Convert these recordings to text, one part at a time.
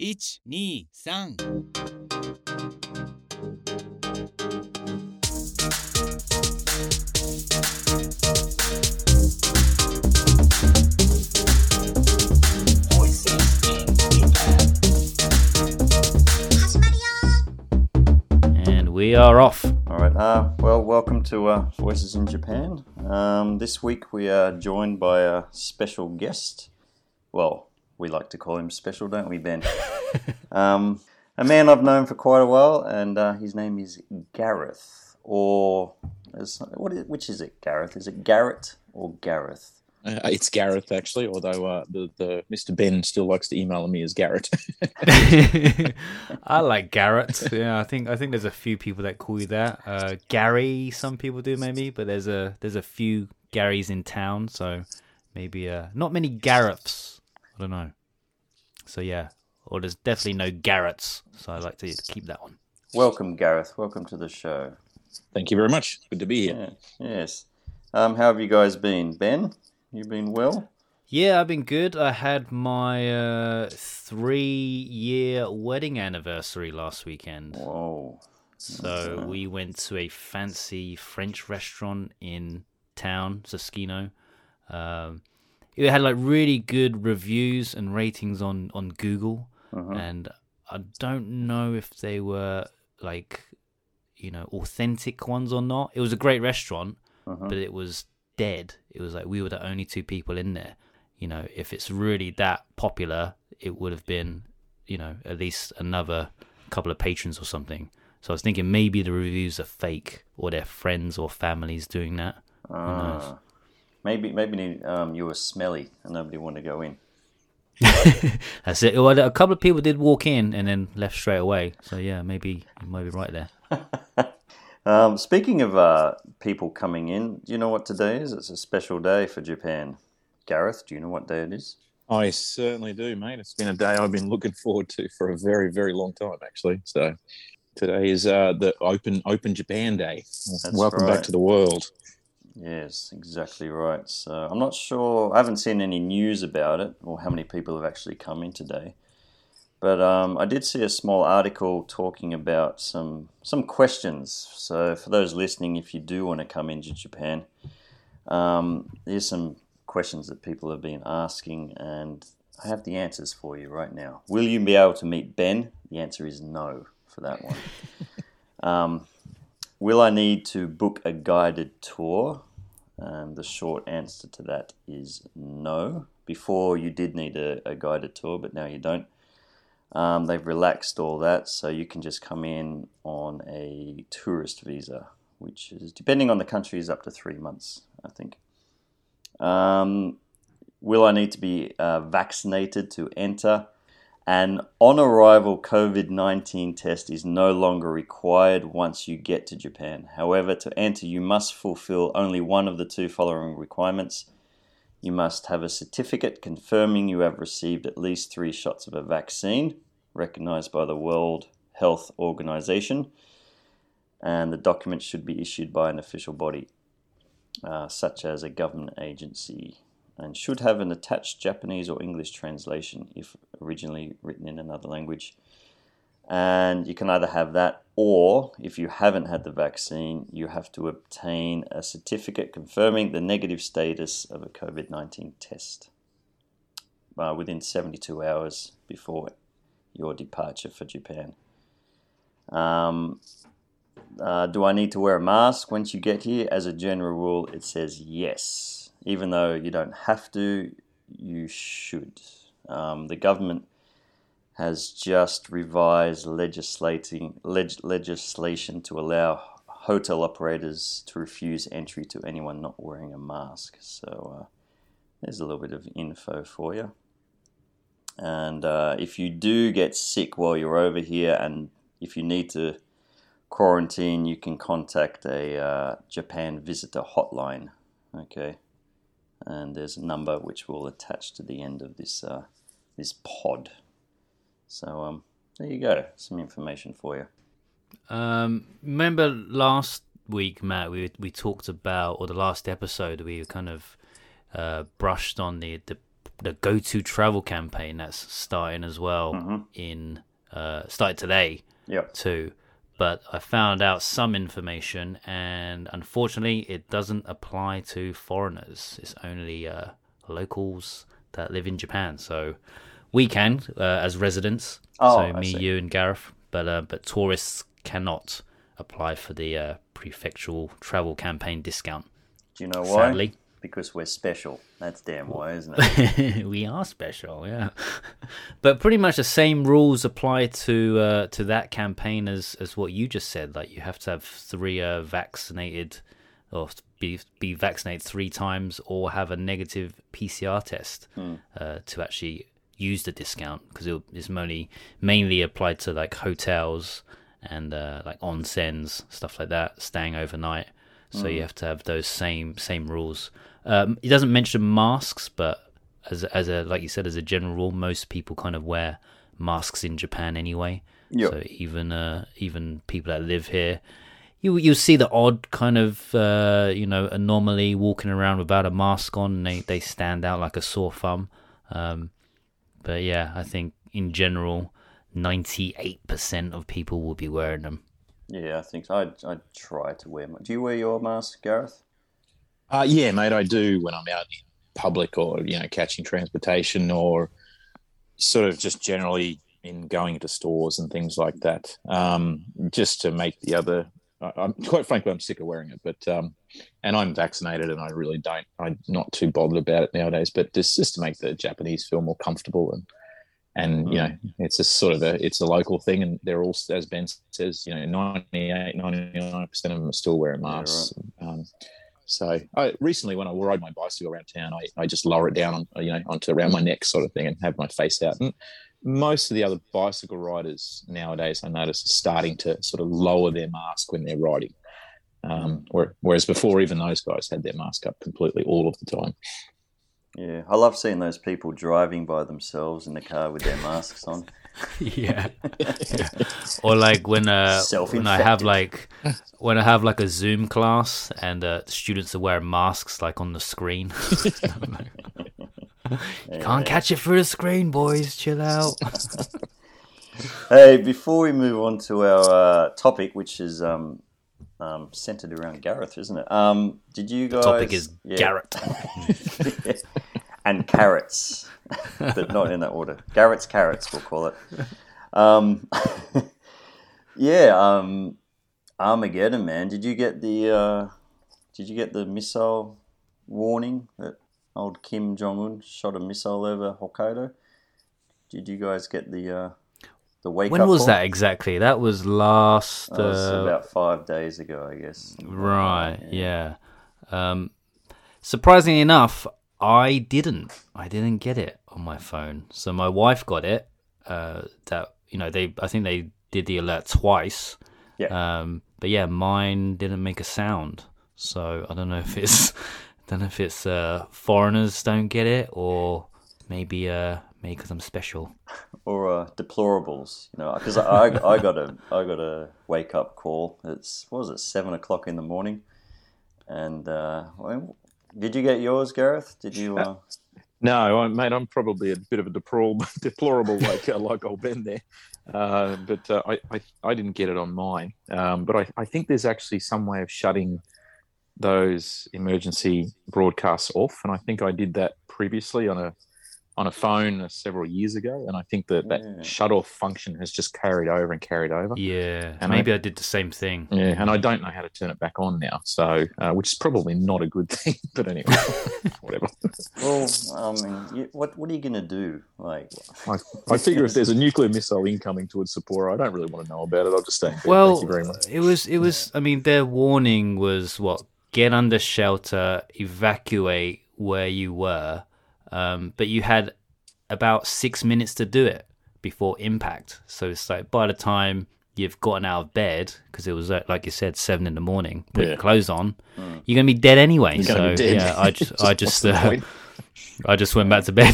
1、2、3始まるよ And we are off. All right. Uh, well, welcome to uh, Voices in Japan. Um, this week we are joined by a special guest. Well, we like to call him special, don't we, Ben? um, a man I've known for quite a while, and uh, his name is Gareth. Or is, what is, which is it, Gareth? Is it Garrett or Gareth? Uh, it's Gareth actually, although uh, the the Mr. Ben still likes to email me as Garrett. I like Garrett. Yeah, I think I think there's a few people that call you that. Uh, Gary, some people do maybe, but there's a there's a few Garys in town, so maybe uh, not many Gareths. I don't know. So yeah, or there's definitely no Garretts. So I like to keep that one. Welcome, Gareth. Welcome to the show. Thank you very much. Good to be here. Yeah. Yes. Um, how have you guys been, Ben? You been well? Yeah, I've been good. I had my uh, three year wedding anniversary last weekend. Whoa. So we went to a fancy French restaurant in town, Susukino. Um, it had like really good reviews and ratings on on Google, and I don't know if they were like you know authentic ones or not. It was a great restaurant, but it was dead. It was like we were the only two people in there. You know, if it's really that popular, it would have been you know at least another couple of patrons or something. So I was thinking maybe the reviews are fake or their friends or families doing that. Who knows? Ah. Maybe maybe um, you were smelly and nobody wanted to go in. That's it. Well, a couple of people did walk in and then left straight away. So yeah, maybe you might be right there. Um, speaking of uh, people coming in, do you know what today is? It's a special day for Japan. Gareth, do you know what day it is? I certainly do, mate. It's been a day I've been looking forward to for a very, very long time, actually. So today is uh, the Open Open Japan Day. Welcome right. back to the world. Yes, exactly right. So I'm not sure. I haven't seen any news about it or how many people have actually come in today. But um, I did see a small article talking about some some questions. So for those listening, if you do want to come into Japan, um, there's some questions that people have been asking, and I have the answers for you right now. Will you be able to meet Ben? The answer is no for that one. um, will I need to book a guided tour? And the short answer to that is no. Before you did need a, a guided tour, but now you don't. Um, they've relaxed all that, so you can just come in on a tourist visa, which is, depending on the country, is up to three months, I think. Um, will I need to be uh, vaccinated to enter? An on arrival COVID 19 test is no longer required once you get to Japan. However, to enter, you must fulfill only one of the two following requirements. You must have a certificate confirming you have received at least three shots of a vaccine recognized by the World Health Organization, and the document should be issued by an official body, uh, such as a government agency, and should have an attached Japanese or English translation if originally written in another language. And you can either have that, or if you haven't had the vaccine, you have to obtain a certificate confirming the negative status of a COVID 19 test uh, within 72 hours before your departure for Japan. Um, uh, do I need to wear a mask once you get here? As a general rule, it says yes. Even though you don't have to, you should. Um, the government has just revised legislating leg, legislation to allow hotel operators to refuse entry to anyone not wearing a mask. So uh, there's a little bit of info for you. And uh, if you do get sick while you're over here, and if you need to quarantine, you can contact a uh, Japan visitor hotline. Okay, and there's a number which we'll attach to the end of this uh, this pod. So um, there you go, some information for you. Um, remember last week, Matt, we we talked about, or the last episode, we kind of uh, brushed on the the the go to travel campaign that's starting as well Mm-hmm. in uh, started today Yep. too. But I found out some information, and unfortunately, it doesn't apply to foreigners. It's only uh, locals that live in Japan. So we can, uh, as residents, Oh, so me, you, and Gareth. But uh, but tourists cannot apply for the uh, prefectural travel campaign discount. Do you know why? Sadly. Because we're special. That's damn why, isn't it? we are special, yeah. but pretty much the same rules apply to uh, to that campaign as as what you just said. Like you have to have three uh, vaccinated or be be vaccinated three times or have a negative PCR test uh, to actually use the discount because it's mainly mainly applied to like hotels and uh, like onsens stuff like that, staying overnight. So you have to have those same same rules. Um, it doesn't mention masks, but as as a like you said, as a general rule, most people kind of wear masks in Japan anyway. Yep. So even uh, even people that live here, you you'll see the odd kind of uh, you know anomaly walking around without a mask on. And they they stand out like a sore thumb. Um, but yeah, I think in general, ninety eight percent of people will be wearing them. Yeah, I think so. I'd, I'd try to wear. My, do you wear your mask, Gareth? Uh, yeah, mate, I do when I'm out in public or you know catching transportation or sort of just generally in going into stores and things like that. Um, just to make the other, I, I'm quite frankly, I'm sick of wearing it, but um, and I'm vaccinated and I really don't. I'm not too bothered about it nowadays. But just just to make the Japanese feel more comfortable and and you know it's a sort of a it's a local thing and they're all as ben says you know 98 99 percent of them are still wearing masks um, so I recently when I ride my bicycle around town, I, I just lower it down on you know onto around my neck sort of thing and have my face out. And most of the other bicycle riders nowadays, I notice, are starting to sort of lower their mask when they're riding. Um, whereas before, even those guys had their mask up completely all of the time. Yeah, I love seeing those people driving by themselves in the car with their masks on. yeah. Yeah. Or like when uh when I have like when I have like a Zoom class and uh, students are wearing masks like on the screen. Can't catch it through the screen, boys. Chill out. Hey, before we move on to our uh, topic, which is um, um, centered around Gareth, isn't it? Um, did you guys? Topic is Yeah. Garrett. and carrots, but not in that order. Garrett's carrots, we'll call it. Um, yeah, um, Armageddon, man. Did you get the uh, Did you get the missile warning that old Kim Jong Un shot a missile over Hokkaido? Did you guys get the uh, the wake When was call? that exactly? That was last. That was uh, about five days ago, I guess. Right, yeah. Um, surprisingly enough, I didn't. I didn't get it on my phone. So my wife got it. Uh, that you know, they. I think they did the alert twice. Yeah. Um, but yeah, mine didn't make a sound. So I don't know if it's. I don't know if it's uh, foreigners don't get it or maybe uh, maybe because I'm special. or uh, deplorables, you know, because I, I got a I got a wake up call. It's what was it seven o'clock in the morning, and uh, well, did you get yours, Gareth? Did you? Uh, No, I, mate, I'm probably a bit of a deplorable, deplorable like uh, like old Ben there, uh, but uh, I, I I didn't get it on mine. Um, but I, I think there's actually some way of shutting those emergency broadcasts off, and I think I did that previously on a on a phone uh, several years ago, and I think that that Yeah. shut off function has just carried over and carried over. Yeah, And maybe I, did the same thing. Yeah, and I don't know how to turn it back on now, so uh, which is probably not a good thing. But anyway, whatever. well, I mean, you, what what are you gonna do? Like, I, I figure if there's a nuclear missile incoming towards Sapporo, I don't really want to know about it. I'll just stay in. Well, Thank you very much. it was it was. I mean, their warning was what: get under shelter, evacuate where you were, um, but you had about six minutes to do it before impact. So it's like by the time you've gotten out of bed, because it was uh, like you said, seven in the morning, put Yeah. your clothes on, you're gonna be dead anyway. You're so yeah, I just I just uh? I just went back to bed.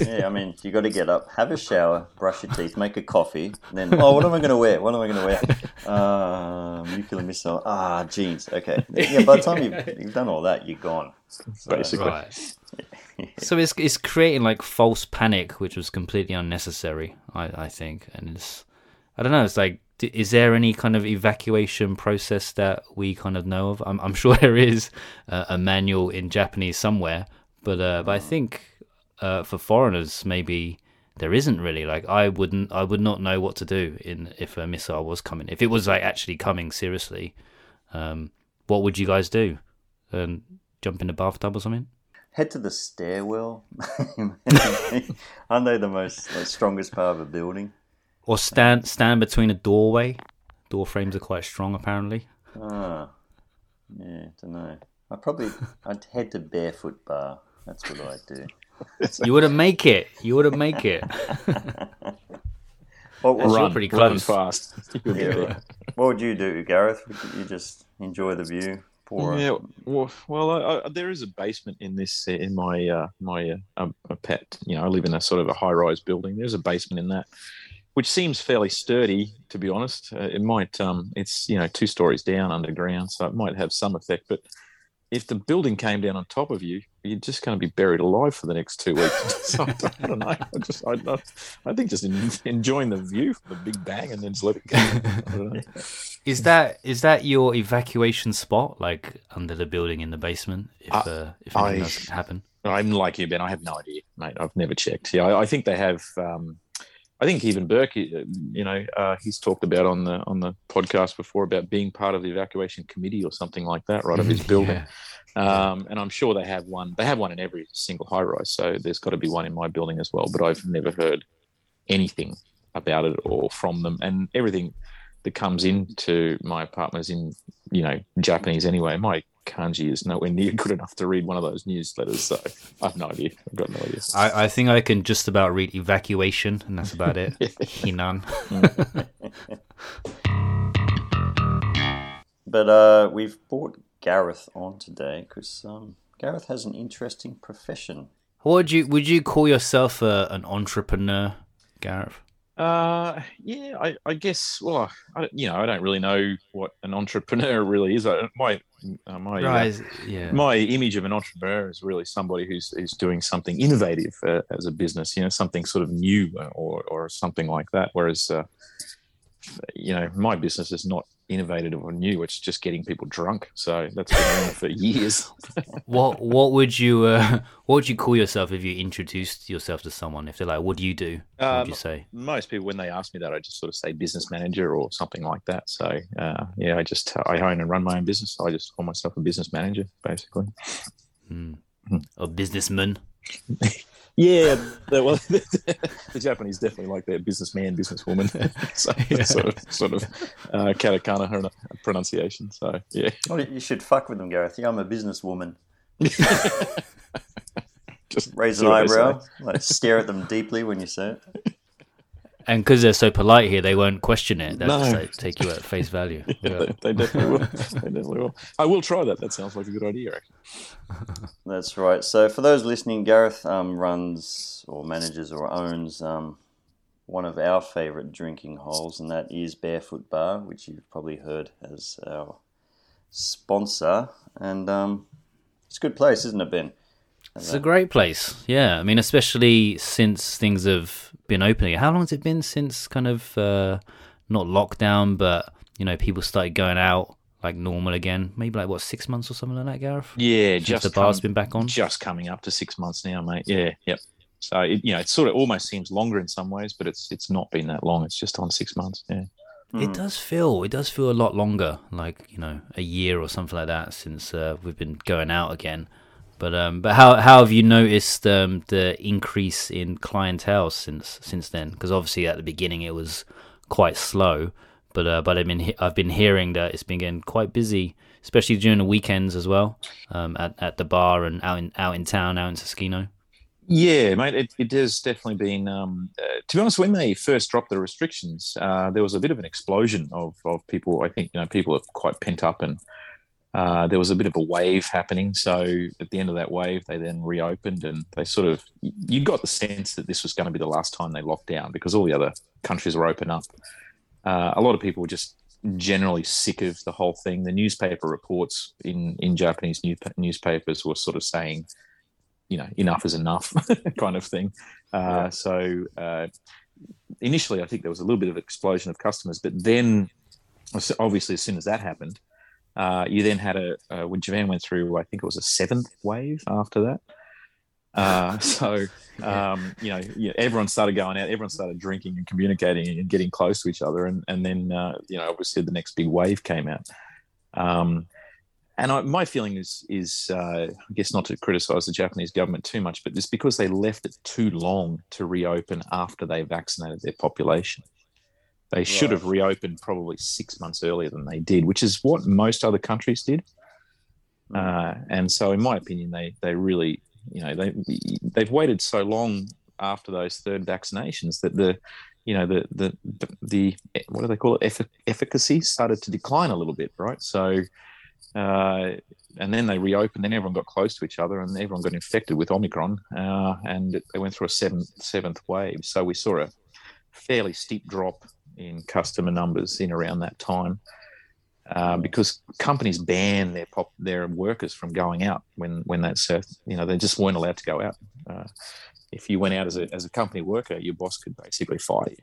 Yeah, I mean, you got to get up, have a shower, brush your teeth, make a coffee, then oh, what am I going to wear? What am I going to wear? Uh, nuclear missile. Ah, jeans. Okay. Yeah, by the time you've, you've done all that, you're gone. So, Basically. right. So it's it's creating like false panic, which was completely unnecessary. I I think, and it's I don't know. It's like, is there any kind of evacuation process that we kind of know of? I'm I'm sure there is uh, a manual in Japanese somewhere, but uh, but I think uh, for foreigners maybe there isn't really. Like I wouldn't I would not know what to do in if a missile was coming. If it was like actually coming seriously, um, what would you guys do? Um, jump in the bathtub or something? head to the stairwell. Aren't they the most like, strongest part of a building? Or stand stand between a doorway. Door frames are quite strong, apparently. Ah, yeah, don't know. I probably I'd head to barefoot bar. That's what I'd do. You wouldn't make it. You wouldn't make it. What, what, Run. pretty run close. fast. Yeah, right. what would you do, Gareth? Would you just enjoy the view? Pour Yeah, well, well I, I, there is a basement in this in my uh, my uh, um, a pet. You know, I live in a sort of a high rise building. There's a basement in that, which seems fairly sturdy, to be honest. Uh, it might, um, it's you know, two stories down underground, so it might have some effect. But if the building came down on top of you, you're just going to be buried alive for the next two weeks. so I, don't, I don't know. I just, I, I, I think just en enjoying the view, from the big bang, and then just let it go. I don't know. Is that is that your evacuation spot, like under the building in the basement? If I- uh, if anything I- does happen, I'm like you, Ben. I have no idea, mate. I've never checked. Yeah, I, I think they have. Um, I think even Burke, uh, you know, uh, he's talked about on the on the podcast before about being part of the evacuation committee or something like that, right, of his building. Um, and I'm sure they have one. They have one in every single high rise, so there's got to be one in my building as well. But I've never heard anything about it or from them, and everything that comes into my apartment is in you know Japanese anyway. My kanji is nowhere near good enough to read one of those newsletters, so I have no idea. I've got no idea. I, I think I can just about read evacuation, and that's about it. Hinan. But uh, we've brought Gareth on today because um, Gareth has an interesting profession. What would you would you call yourself a, an entrepreneur, Gareth? Uh, yeah, I, I guess. Well, I, you know, I don't really know what an entrepreneur really is. I, my uh, my uh, yeah. my image of an entrepreneur is really somebody who's who's doing something innovative uh, as a business. You know, something sort of new or or something like that. Whereas, uh, you know, my business is not innovative or new. It's just getting people drunk. So that's been around for years. What what would you uh, what would you call yourself if you introduced yourself to someone? If they're like, "What do you do?" What would Um, you say? most people when they ask me that i just sort of say business manager or something like that so uh, yeah i just i own and run my own business so i just call myself a business manager basically A businessman? yeah the, well the japanese definitely like their businessman businesswoman so that's sort of sort of uh, katakana pronunciation so yeah Oh, you should fuck with them, Gareth. Yeah, I'm a businesswoman. just Raise an what they say. eyebrow, like stare at them deeply when you say it. And because they're so polite here, they won't question it. They'll No. just like, take you at face value. Yeah, Yeah. they, they definitely will. They definitely will. I will try that. That sounds like a good idea. That's right. So, for those listening, Gareth um, runs or manages or owns um, one of our favourite drinking holes, and that is Barefoot Bar, which you've probably heard as our sponsor. And um, it's a good place, isn't it, Ben? It's a great place. Yeah. I mean, especially since things have been opening. How long has it been since kind of uh, not lockdown, but, you know, people started going out like normal again? Maybe like, what, six months or something like that, Gareth? Yeah, Since just the bar's come- been back on? just coming up to six months now, mate. Yeah, yep. So it, you know, it sort of almost seems longer in some ways, but it's it's not been that long. It's just on six months. Yeah. It does feel it does feel a lot longer, like you know, a year or something like that since uh, we've been going out again. But um, but how how have you noticed um, the increase in clientele since since then? Because obviously at the beginning it was quite slow, but uh, but I've been I've been hearing that it's been getting quite busy, especially during the weekends as well, um, at at the bar and out in out in town, out in Susukino. Yeah, mate, it, it has definitely been. Um, uh, to be honest, when they first dropped the restrictions, uh, there was a bit of an explosion of, of people. I think you know people are quite pent up and uh, there was a bit of a wave happening. So at the end of that wave, they then reopened and they sort of, you got the sense that this was going to be the last time they locked down because all the other countries were open up. Uh, a lot of people were just generally sick of the whole thing. The newspaper reports in, in Japanese new, newspapers were sort of saying, you know, enough is enough kind of thing. Uh. So uh, initially, I think there was a little bit of explosion of customers, but then obviously, as soon as that happened, uh, you then had a uh, when Japan went through, I think it was a seventh wave after that. Uh, so um, you know, everyone started going out, everyone started drinking and communicating and getting close to each other, and and then uh, you know, obviously the next big wave came out. Um, and I, my feeling is is uh, I guess not to criticize the Japanese government too much, but it's because they left it too long to reopen after they vaccinated their population. They right. should have reopened probably six months earlier than they did, which is what most other countries did. Mm. Uh, and so, in my opinion, they they really, you know, they they've waited so long after those third vaccinations that the, you know, the the the, the what do they call it? Eff- efficacy started to decline a little bit, right? So. Uh, and then they reopened. Then everyone got close to each other, and everyone got infected with Omicron, uh, and they went through a seventh seventh wave. So we saw a fairly steep drop in customer numbers in around that time. Uh, because companies ban their pop, their workers from going out when when that's uh, you know they just weren't allowed to go out. Uh, if you went out as a as a company worker, your boss could basically fire you.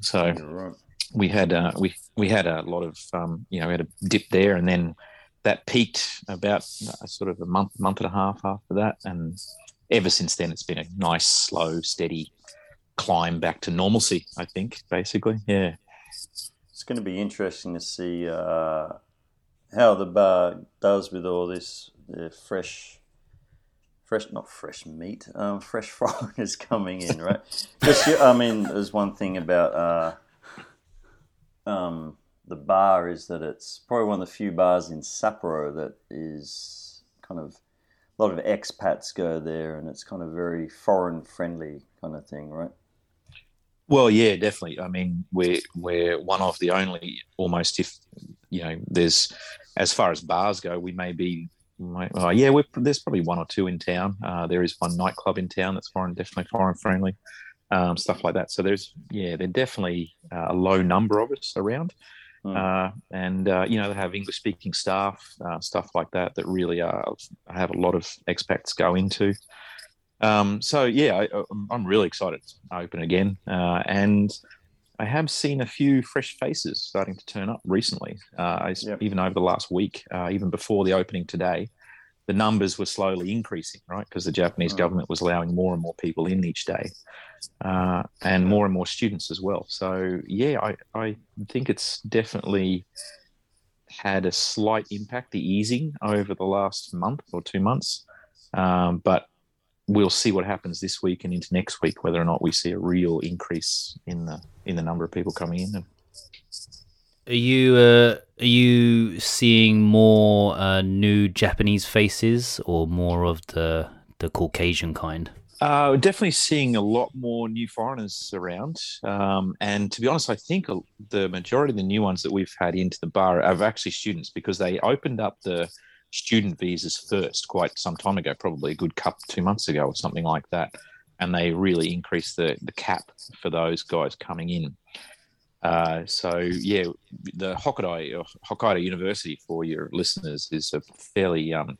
So right. we had uh, we we had a lot of um, you know we had a dip there, and then that peaked about uh, sort of a month month and a half after that, and ever since then it's been a nice slow steady climb back to normalcy. I think basically, yeah. It's going to be interesting to see uh, how the bar does with all this fresh, fresh not fresh meat, um, fresh foreigners coming in, right? I mean, there's one thing about uh, um, the bar is that it's probably one of the few bars in Sapporo that is kind of a lot of expats go there, and it's kind of very foreign friendly kind of thing, right? Well, yeah, definitely. I mean, we're we're one of the only almost if you know there's as far as bars go, we may be. Oh, yeah, there's probably one or two in town. Uh, there is one nightclub in town that's foreign, definitely foreign friendly, um, stuff like that. So there's yeah, there's definitely uh, a low number of us around, mm. uh, and uh, you know they have English speaking staff, uh, stuff like that that really are have a lot of expats go into. Um, so yeah, I, am really excited to open again, uh, and I have seen a few fresh faces starting to turn up recently. Uh, yep. Even over the last week, uh, even before the opening today, the numbers were slowly increasing, right? Because the Japanese oh. government was allowing more and more people in each day, uh, and more and more students as well. So yeah, I, I think it's definitely had a slight impact, the easing over the last month or two months. Um, but we'll see what happens this week and into next week whether or not we see a real increase in the in the number of people coming in. Are you uh, are you seeing more uh, new Japanese faces or more of the the Caucasian kind? Uh, definitely seeing a lot more new foreigners around. Um, and to be honest, I think the majority of the new ones that we've had into the bar are actually students because they opened up the student visas first quite some time ago, probably a good cup two months ago or something like that. And they really increased the, the cap for those guys coming in. Uh, so yeah, the Hokkaido, Hokkaido University for your listeners is a fairly um,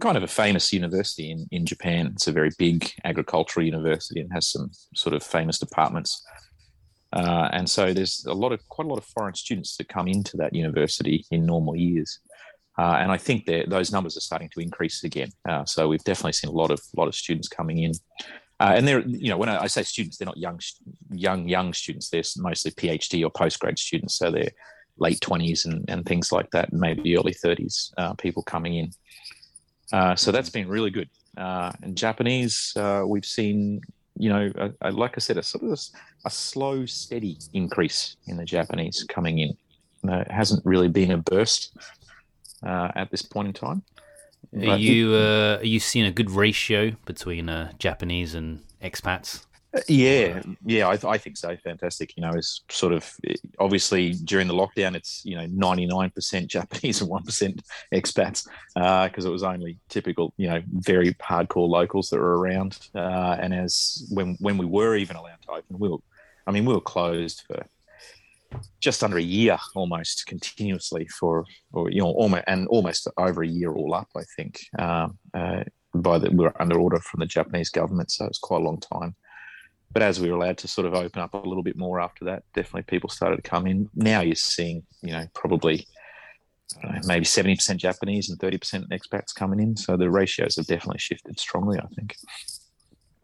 kind of a famous university in, in Japan. It's a very big agricultural university and has some sort of famous departments. Uh, and so there's a lot of quite a lot of foreign students that come into that university in normal years. Uh, and I think that those numbers are starting to increase again. Uh, so we've definitely seen a lot of lot of students coming in, uh, and they're you know when I, say students, they're not young young young students. They're mostly PhD or postgrad students, so they're late twenties and, and things like that, maybe early thirties uh, people coming in. Uh, so that's been really good. Uh, and Japanese, we've seen you know like I said, a sort of a, a, slow, steady increase in the Japanese coming in. it hasn't really been a burst uh, at this point in time. Are you uh, are you seeing a good ratio between uh, Japanese and expats? Yeah, yeah, I, I think so. Fantastic. You know, it's sort of obviously during the lockdown, it's you know ninety nine percent Japanese and one percent expats because uh, it was only typical, you know, very hardcore locals that were around. Uh, and as when when we were even allowed to open, we were, I mean, we were closed for just under a year almost continuously for, or you know, almost and almost over a year all up. I think um, uh, by the we were under order from the Japanese government, so it's quite a long time but as we were allowed to sort of open up a little bit more after that, definitely people started to come in. Now you're seeing, you know, probably know, maybe 70% Japanese and 30% expats coming in. So the ratios have definitely shifted strongly, I think.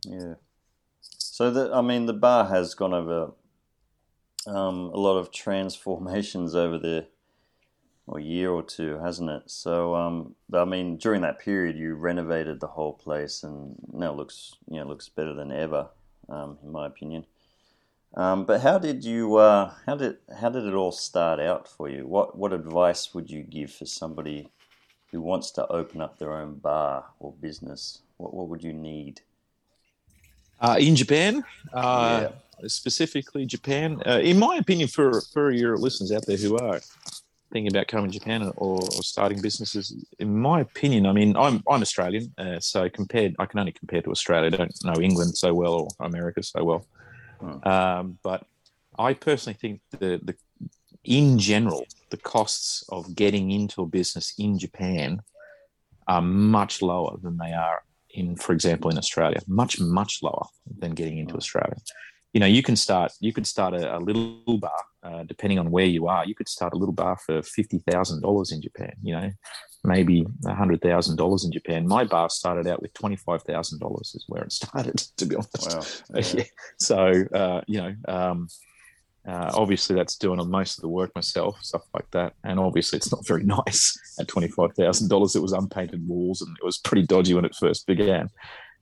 Yeah. So, the, I mean, the bar has gone over um, a lot of transformations over the a year or two, hasn't it? So, um, I mean, during that period, you renovated the whole place, and now looks, you know, looks better than ever um, in my opinion. Um, but how did you uh, how did how did it all start out for you? What what advice would you give for somebody who wants to open up their own bar or business? What what would you need? Uh, in Japan, uh, yeah. specifically Japan, uh, in my opinion, for for your listeners out there who are thinking about coming to Japan or, or, starting businesses, in my opinion, I mean, I'm I'm Australian, uh, so compared, I can only compare to Australia. I don't know England so well or America so well, hmm. um, but I personally think the the in general the costs of getting into a business in Japan are much lower than they are in, for example, in Australia. Much much lower than getting into. Australia you know you can start you could start a, a little bar uh, depending on where you are you could start a little bar for $50000 in japan you know maybe $100000 in japan my bar started out with $25000 is where it started to be honest wow. yeah. so uh, you know um, uh, obviously that's doing most of the work myself stuff like that and obviously it's not very nice at $25000 it was unpainted walls and it was pretty dodgy when it first began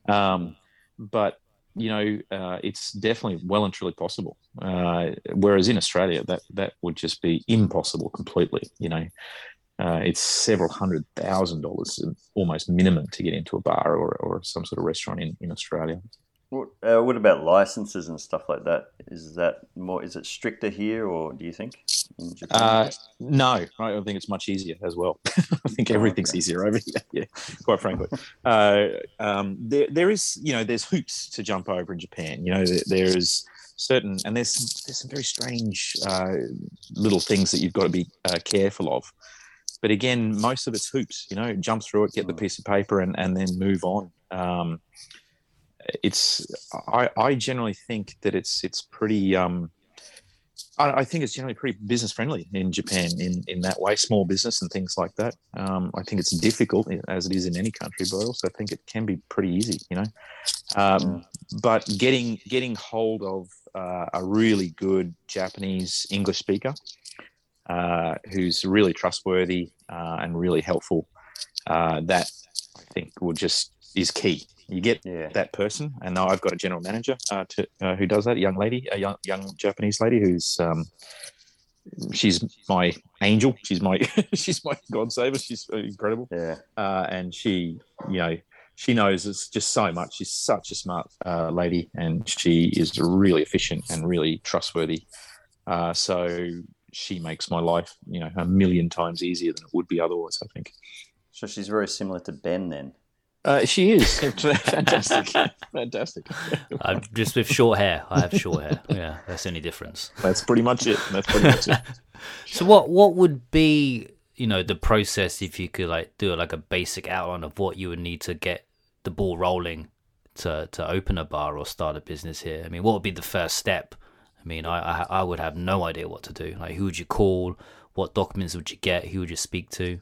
um, but you know, uh, it's definitely well and truly possible. Uh, whereas in Australia, that that would just be impossible completely. You know, uh, it's several hundred thousand dollars, almost minimum, to get into a bar or, or some sort of restaurant in, in Australia. What, uh, what about licenses and stuff like that? Is that more? Is it stricter here, or do you think? Uh, no, I think it's much easier as well. I think oh, everything's okay. easier over here. Yeah, quite frankly, uh, um, there there is you know there's hoops to jump over in Japan. You know there, there is certain and there's there's some very strange uh, little things that you've got to be uh, careful of. But again, most of it's hoops. You know, jump through it, get the mm. piece of paper, and and then move on. Um, it's I, I generally think that it's it's pretty um, I, I think it's generally pretty business friendly in Japan in, in that way, small business and things like that. Um, I think it's difficult as it is in any country, but also I also think it can be pretty easy, you know. Um, but getting getting hold of uh, a really good Japanese English speaker uh, who's really trustworthy uh, and really helpful, uh, that I think will just is key you get yeah. that person, and now I've got a general manager uh, to, uh, who does that. A young lady, a young young Japanese lady who's um, she's my angel. She's my she's my god saver. She's incredible. Yeah, uh, and she, you know, she knows it's just so much. She's such a smart uh, lady, and she is really efficient and really trustworthy. Uh, so she makes my life, you know, a million times easier than it would be otherwise. I think. So she's very similar to Ben then. Uh, she is fantastic, fantastic. I'm just with short hair. I have short hair. Yeah, that's the only difference. That's pretty much it. That's pretty much it. so, what what would be you know the process if you could like do like a basic outline of what you would need to get the ball rolling to to open a bar or start a business here? I mean, what would be the first step? I mean, I I, I would have no idea what to do. Like, who would you call? What documents would you get? Who would you speak to?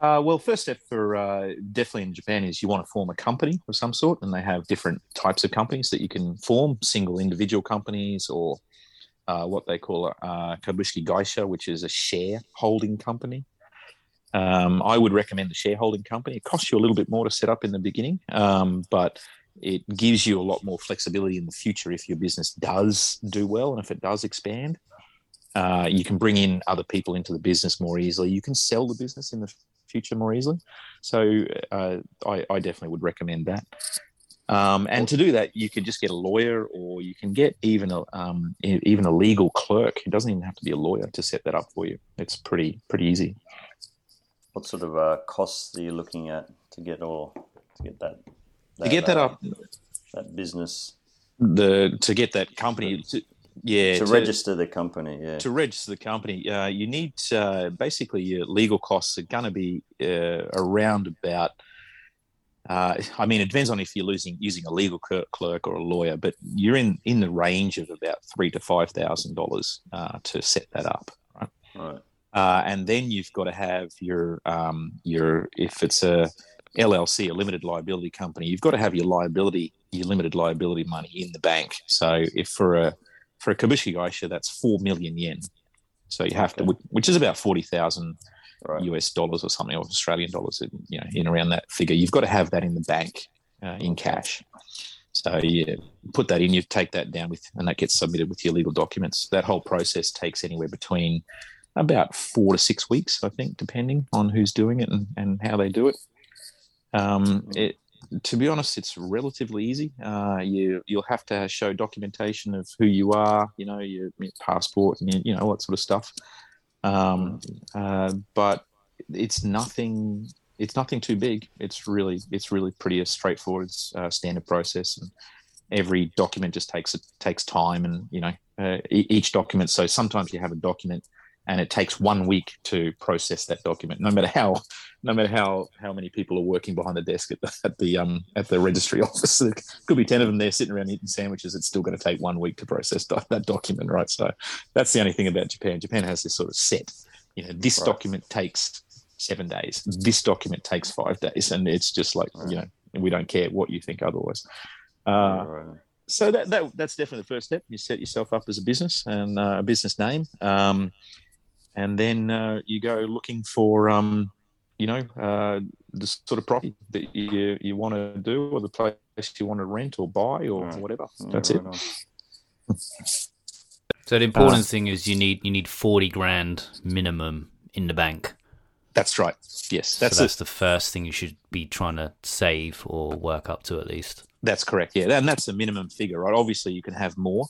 Uh, well, first step for uh, definitely in Japan is you want to form a company of some sort, and they have different types of companies that you can form: single individual companies, or uh, what they call uh, kabushiki gaisha, which is a shareholding company. Um, I would recommend the shareholding company. It costs you a little bit more to set up in the beginning, um, but it gives you a lot more flexibility in the future if your business does do well and if it does expand. Uh, you can bring in other people into the business more easily. You can sell the business in the future more easily. So uh, I, I, definitely would recommend that. Um, and to do that, you can just get a lawyer, or you can get even a um, even a legal clerk. It doesn't even have to be a lawyer to set that up for you. It's pretty pretty easy. What sort of uh, costs are you looking at to get all to get that, To get that up, that business the to get that company, to, yeah, to, register the company? Yeah, to register the company, uh, you need uh, basically your legal costs are going to be uh, around about. Uh, I mean, it depends on if you're losing using a legal cler- clerk or a lawyer, but you're in in the range of about three to five thousand dollars uh, to set that up. Right? right. Uh, and then you've got to have your um, your if it's a LLC, a limited liability company, you've got to have your liability, your limited liability money in the bank. So if for a for a Kabushi Gaisha, that's four million yen. So you have to, which is about forty thousand Right. US dollars or something, or Australian dollars, you know, in around that figure. You've got to have that in the bank uh, in cash. So yeah, put that in. You take that down with, and that gets submitted with your legal documents. That whole process takes anywhere between about four to six weeks, I think, depending on who's doing it and, and how they do it. Um, it to be honest, it's relatively easy. Uh, you you'll have to show documentation of who you are, you know, your, your passport and your, you know all that sort of stuff. Um, uh, but it's nothing. It's nothing too big. It's really it's really pretty straightforward uh, standard process, and every document just takes it takes time, and you know uh, each document. So sometimes you have a document and it takes one week to process that document no matter how no matter how how many people are working behind the desk at the at the um at the registry office. There could be 10 of them there sitting around eating sandwiches. It's still going to take one week to process that document right? So that's the only thing about japan. Japan has this sort of set. You know this Right. document takes seven days. This document takes five days. And it's just like you know we don't care what you think otherwise. Uh, right, right. so that, that that's definitely the first step. You set yourself up as a business and uh, a business name, um, and then uh, you go looking for um, you know uh, the sort of property that you you want to do, or the place you want to rent or buy or Right. whatever. Yeah, That's it. right on. So the important Uh, thing is you need you need forty grand minimum in the bank. That's right. Yes, that's so it. that's the first thing you should be trying to save or work up to at least. That's correct. Yeah, and that's the minimum figure, right? Obviously, you can have more.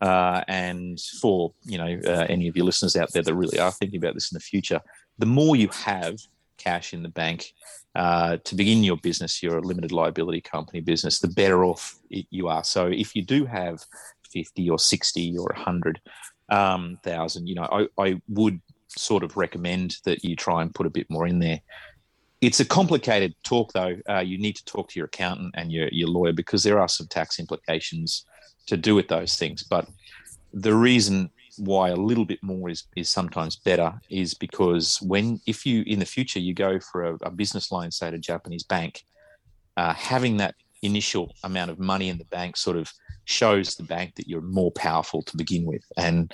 Uh, and for you know uh, any of your listeners out there that really are thinking about this in the future, the more you have cash in the bank uh, to begin your business, your limited liability company business, the better off you are. So if you do have fifty or sixty or a hundred um, thousand, you know, I, I would sort of recommend that you try and put a bit more in there. It's a complicated talk, though. Uh, you need to talk to your accountant and your, your lawyer because there are some tax implications to do with those things. But the reason why a little bit more is, is sometimes better is because when, if you in the future you go for a, a business loan, say to a Japanese bank, uh, having that initial amount of money in the bank sort of shows the bank that you're more powerful to begin with. And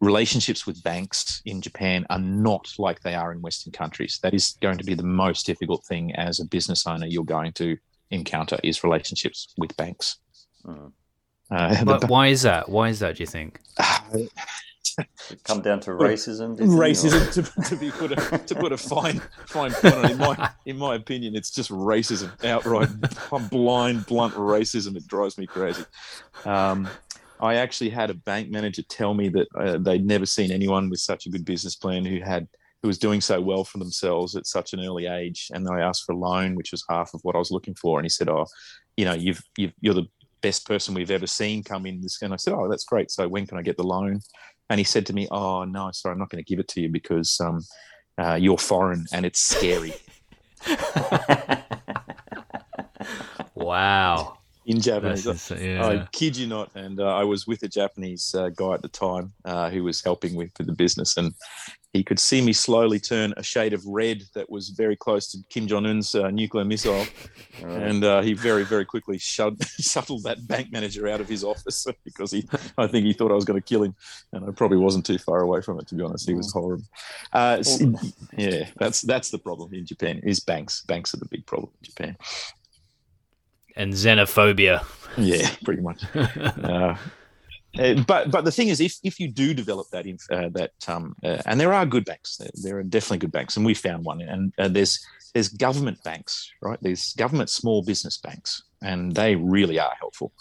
relationships with banks in Japan are not like they are in Western countries. That is going to be the most difficult thing as a business owner you're going to encounter is relationships with banks. Mm. Uh, the why is that? Why is that? Do you think? come down to racism. do you think, or- racism to, to be put a to put a fine fine point on. it. In my in my opinion, it's just racism, outright blind, blunt racism. It drives me crazy. Um, I actually had a bank manager tell me that uh, they'd never seen anyone with such a good business plan who had who was doing so well for themselves at such an early age. And I asked for a loan, which was half of what I was looking for, and he said, "Oh, you know, you've, you've you're the best person we've ever seen come in this." And I said, "Oh, that's great. So when can I get the loan?" And he said to me, "Oh no, sorry, I'm not going to give it to you because um, uh, you're foreign and it's scary." Wow. in Japanese. Yeah. I kid you not. And uh, I was with a Japanese uh, guy at the time uh, who was helping with the business, and he could see me slowly turn a shade of red that was very close to Kim Jong Un's uh, nuclear missile, Right. and uh, he very, very quickly shut, shuttled that bank manager out of his office because he, I think he thought I was going to kill him, and I probably wasn't too far away from it to be honest. He was horrible. Uh, s- yeah, that's that's the problem in Japan. Is banks? Banks are the big problem in Japan. and xenophobia. Yeah, pretty much. uh, but but the thing is, if if you do develop that inf- uh, that um, uh, and there are good banks, there, there are definitely good banks, and we found one. And there's there's government banks, right? There's government small business banks, and they really are helpful.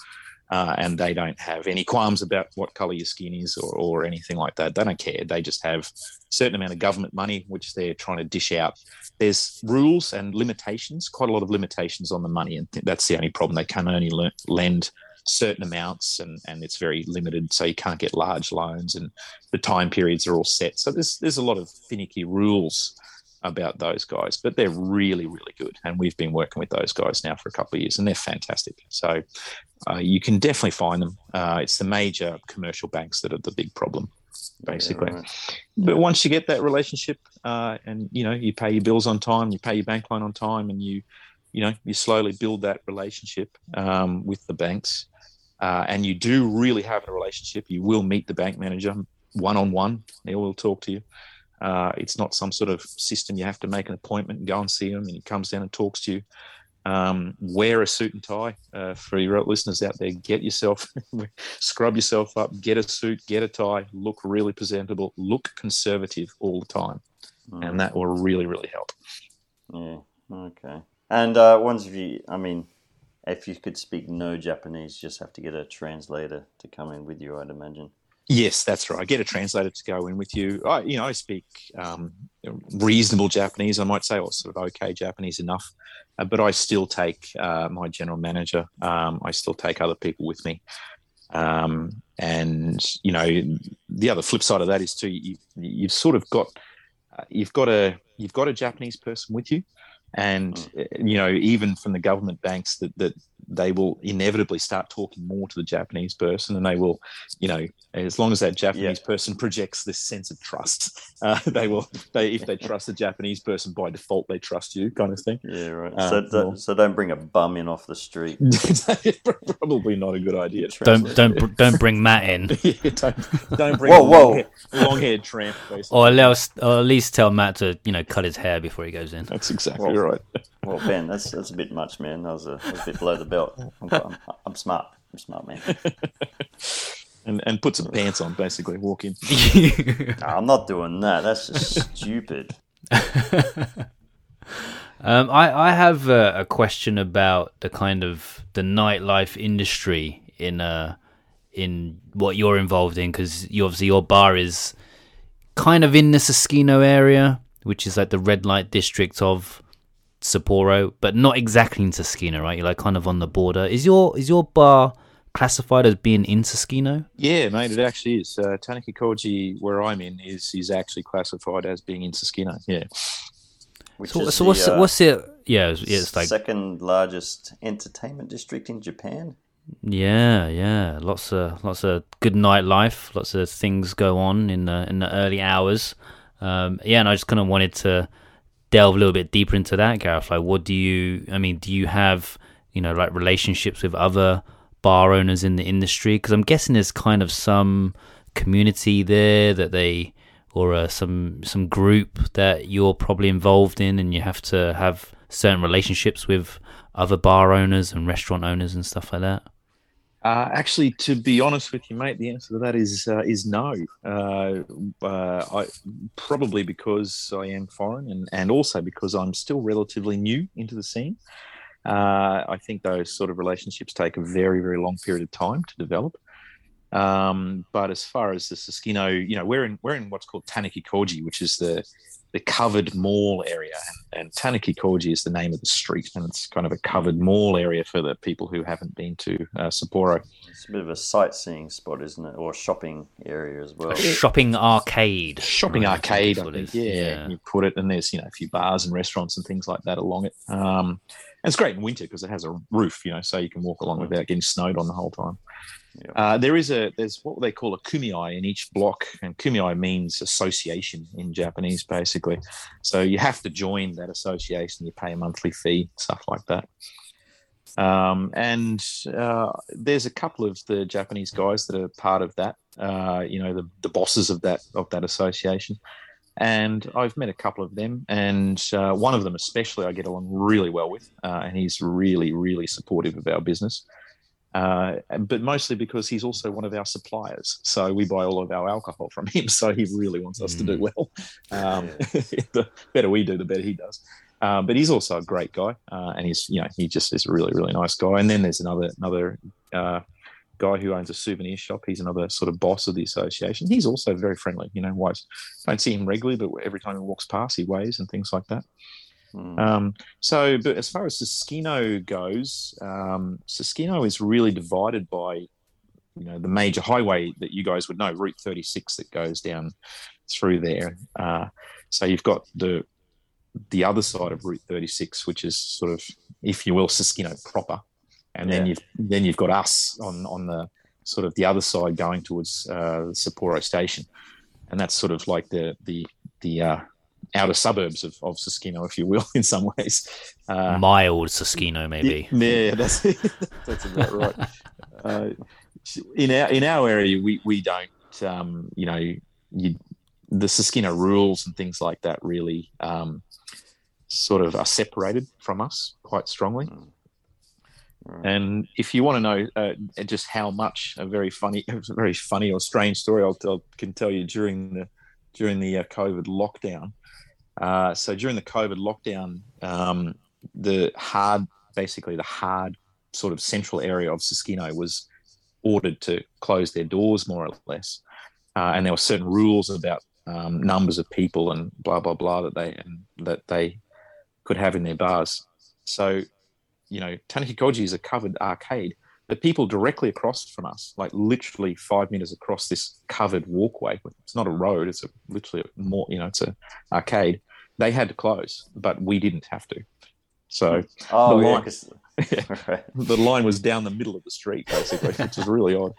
Uh, and they don't have any qualms about what color your skin is or, or anything like that. They don't care. They just have certain amount of government money which they're trying to dish out. There's rules and limitations, quite a lot of limitations on the money, and that's the only problem. They can only le- lend certain amounts, and and it's very limited, so you can't get large loans, and the time periods are all set. So there's there's a lot of finicky rules about those guys, but they're really, really good. And we've been working with those guys now for a couple of years, and they're fantastic. So uh, you can definitely find them. Uh, it's the major commercial banks that are the big problem, basically. Yeah, right. But once you get that relationship, uh, and you know you pay your bills on time, you pay your bank loan on time, and you, you know, you slowly build that relationship um, with the banks, uh, and you do really have a relationship. You will meet the bank manager one on one. They will talk to you. Uh, it's not some sort of system you have to make an appointment and go and see him, and he comes down and talks to you. Um, wear a suit and tie uh, for your listeners out there. Get yourself, scrub yourself up, get a suit, get a tie, look really presentable, look conservative all the time, Mm. and that will really, really help. Yeah. Okay. And uh, once you, I mean, if you could speak no Japanese, you just have to get a translator to come in with you. I'd imagine. Yes, that's right. Get a translator to go in with you. I, you know, I speak um, reasonable Japanese, I might say, or sort of okay Japanese enough. Uh, but I still take uh, my general manager. Um, I still take other people with me. Um, and you know, the other flip side of that is too, you, you've sort of got, uh, you've got a, you've got a Japanese person with you, and uh, you know, even from the government banks that that they will inevitably start talking more to the Japanese person, and they will, you know, as long as that Japanese person projects this sense of trust, uh, they will. They if they trust the Japanese person by default, they trust you, kind of thing. Yeah. Right. Uh, so, well- th- so don't bring a bum in off the street. Probably not a good idea. Don't don't br- don't bring Matt in, Yeah, don't, don't bring Whoa, a whoa. long- long-haired tramp. Basically. or at least or at least tell Matt to you know cut his hair before he goes in. That's exactly Well, right. Well, Ben, that's that's a bit much, man. That was a, that was a bit below the belt. I'm, I'm, I'm smart. I'm smart, man. And and put some pants on, basically. Walk in. Nah, I'm not doing that. That's just stupid. Um, I, I have a, a question about the kind of the nightlife industry in uh in what you're involved in because you obviously your bar is kind of in the Susukino area, which is like the red light district of Sapporo, but not exactly in Susukino, right? You're like kind of on the border. Is your is your bar classified as being in Susukino? Yeah, mate, it actually is. Uh, Tanuki Koji, where I'm in, is is actually classified as being in Susukino. Yeah. Which So, is so what's the, it, uh, what's it? Yeah, it's, it's like second largest entertainment district in Japan. Yeah, yeah, lots of lots of good nightlife, lots of things go on in the in the early hours. Um, yeah, and I just kind of wanted to delve a little bit deeper into that, Gareth. Like, what do you? I mean, do you have you know like relationships with other bar owners in the industry? Because I'm guessing there's kind of some community there that they or uh, some some group that you're probably involved in, and you have to have certain relationships with other bar owners and restaurant owners and stuff like that. Uh, actually, to be honest with you, mate, the answer to that is uh, is no. Uh, uh, I probably because I am foreign, and and also because I'm still relatively new into the scene. Uh, I think those sort of relationships take a very very long period of time to develop. Um, but as far as the Susukino, you know, we're in we're in what's called Tanuki Koji, which is the the covered mall area, and, and Tanuki Koji is the name of the street, and it's kind of a covered mall area for the people who haven't been to uh, Sapporo. It's a bit of a sightseeing spot, isn't it? Or a shopping area as well. A shopping arcade. shopping Right, arcade, I think. it is. Yeah, you put it, and there's you know a few bars and restaurants and things like that along it. Um, and it's great in winter because it has a roof, you know, so you can walk along without getting snowed on the whole time. Uh, there is a there's what they call a kumiai in each block, and kumiai means association in Japanese, basically. So you have to join that association. You pay a monthly fee, stuff like that. Um, and uh, there's a couple of the Japanese guys that are part of that. Uh, you know, the, the bosses of that of that association. And I've met a couple of them, and uh, one of them especially I get along really well with, uh, and he's really, really supportive of our business. Uh, but mostly because he's also one of our suppliers, so we buy all of our alcohol from him. So he really wants us to do well. Um, the better we do, the better he does. Uh, but he's also a great guy, uh, and he's you know he just is a really really nice guy. And then there's another another uh, guy who owns a souvenir shop. He's another sort of boss of the association. He's also very friendly. You know, wise. Don't see him regularly, but every time he walks past, he waves and things like that. Hmm. Um, so, but as far as Susukino goes, um, Susukino is really divided by, you know, the major highway that you guys would know, Route 36, that goes down through there. Uh, so you've got the the other side of Route 36, which is sort of, if you will, Susukino proper, and then you've then you've got us on on the sort of the other side going towards uh, Sapporo Station, and that's sort of like the the the uh, outer suburbs of, of Susukino, if you will, in some ways. Uh, Mild Susukino, maybe. yeah, that's that's about right. Uh, in our in our area, we we don't, um, you know, you, the Susukino rules and things like that really um, sort of are separated from us quite strongly. Right. And if you want to know uh, just how much a very funny, a very funny or strange story, I'll, I can tell you during the during the uh, COVID lockdown. Uh, so during the COVID lockdown, um, the hard, basically the hard sort of central area of Susukino was ordered to close their doors more or less, uh, and there were certain rules about um, numbers of people and blah blah blah that they and that they could have in their bars. So, you know, Tanuki Koji is a covered arcade. The people directly across from us, like literally five meters across this covered walkway, it's not a road, it's a, literally a more, you know, it's an arcade. They had to close, but we didn't have to. So hmm. oh, the line- Yeah. right. the line was down the middle of the street, basically, which is really odd.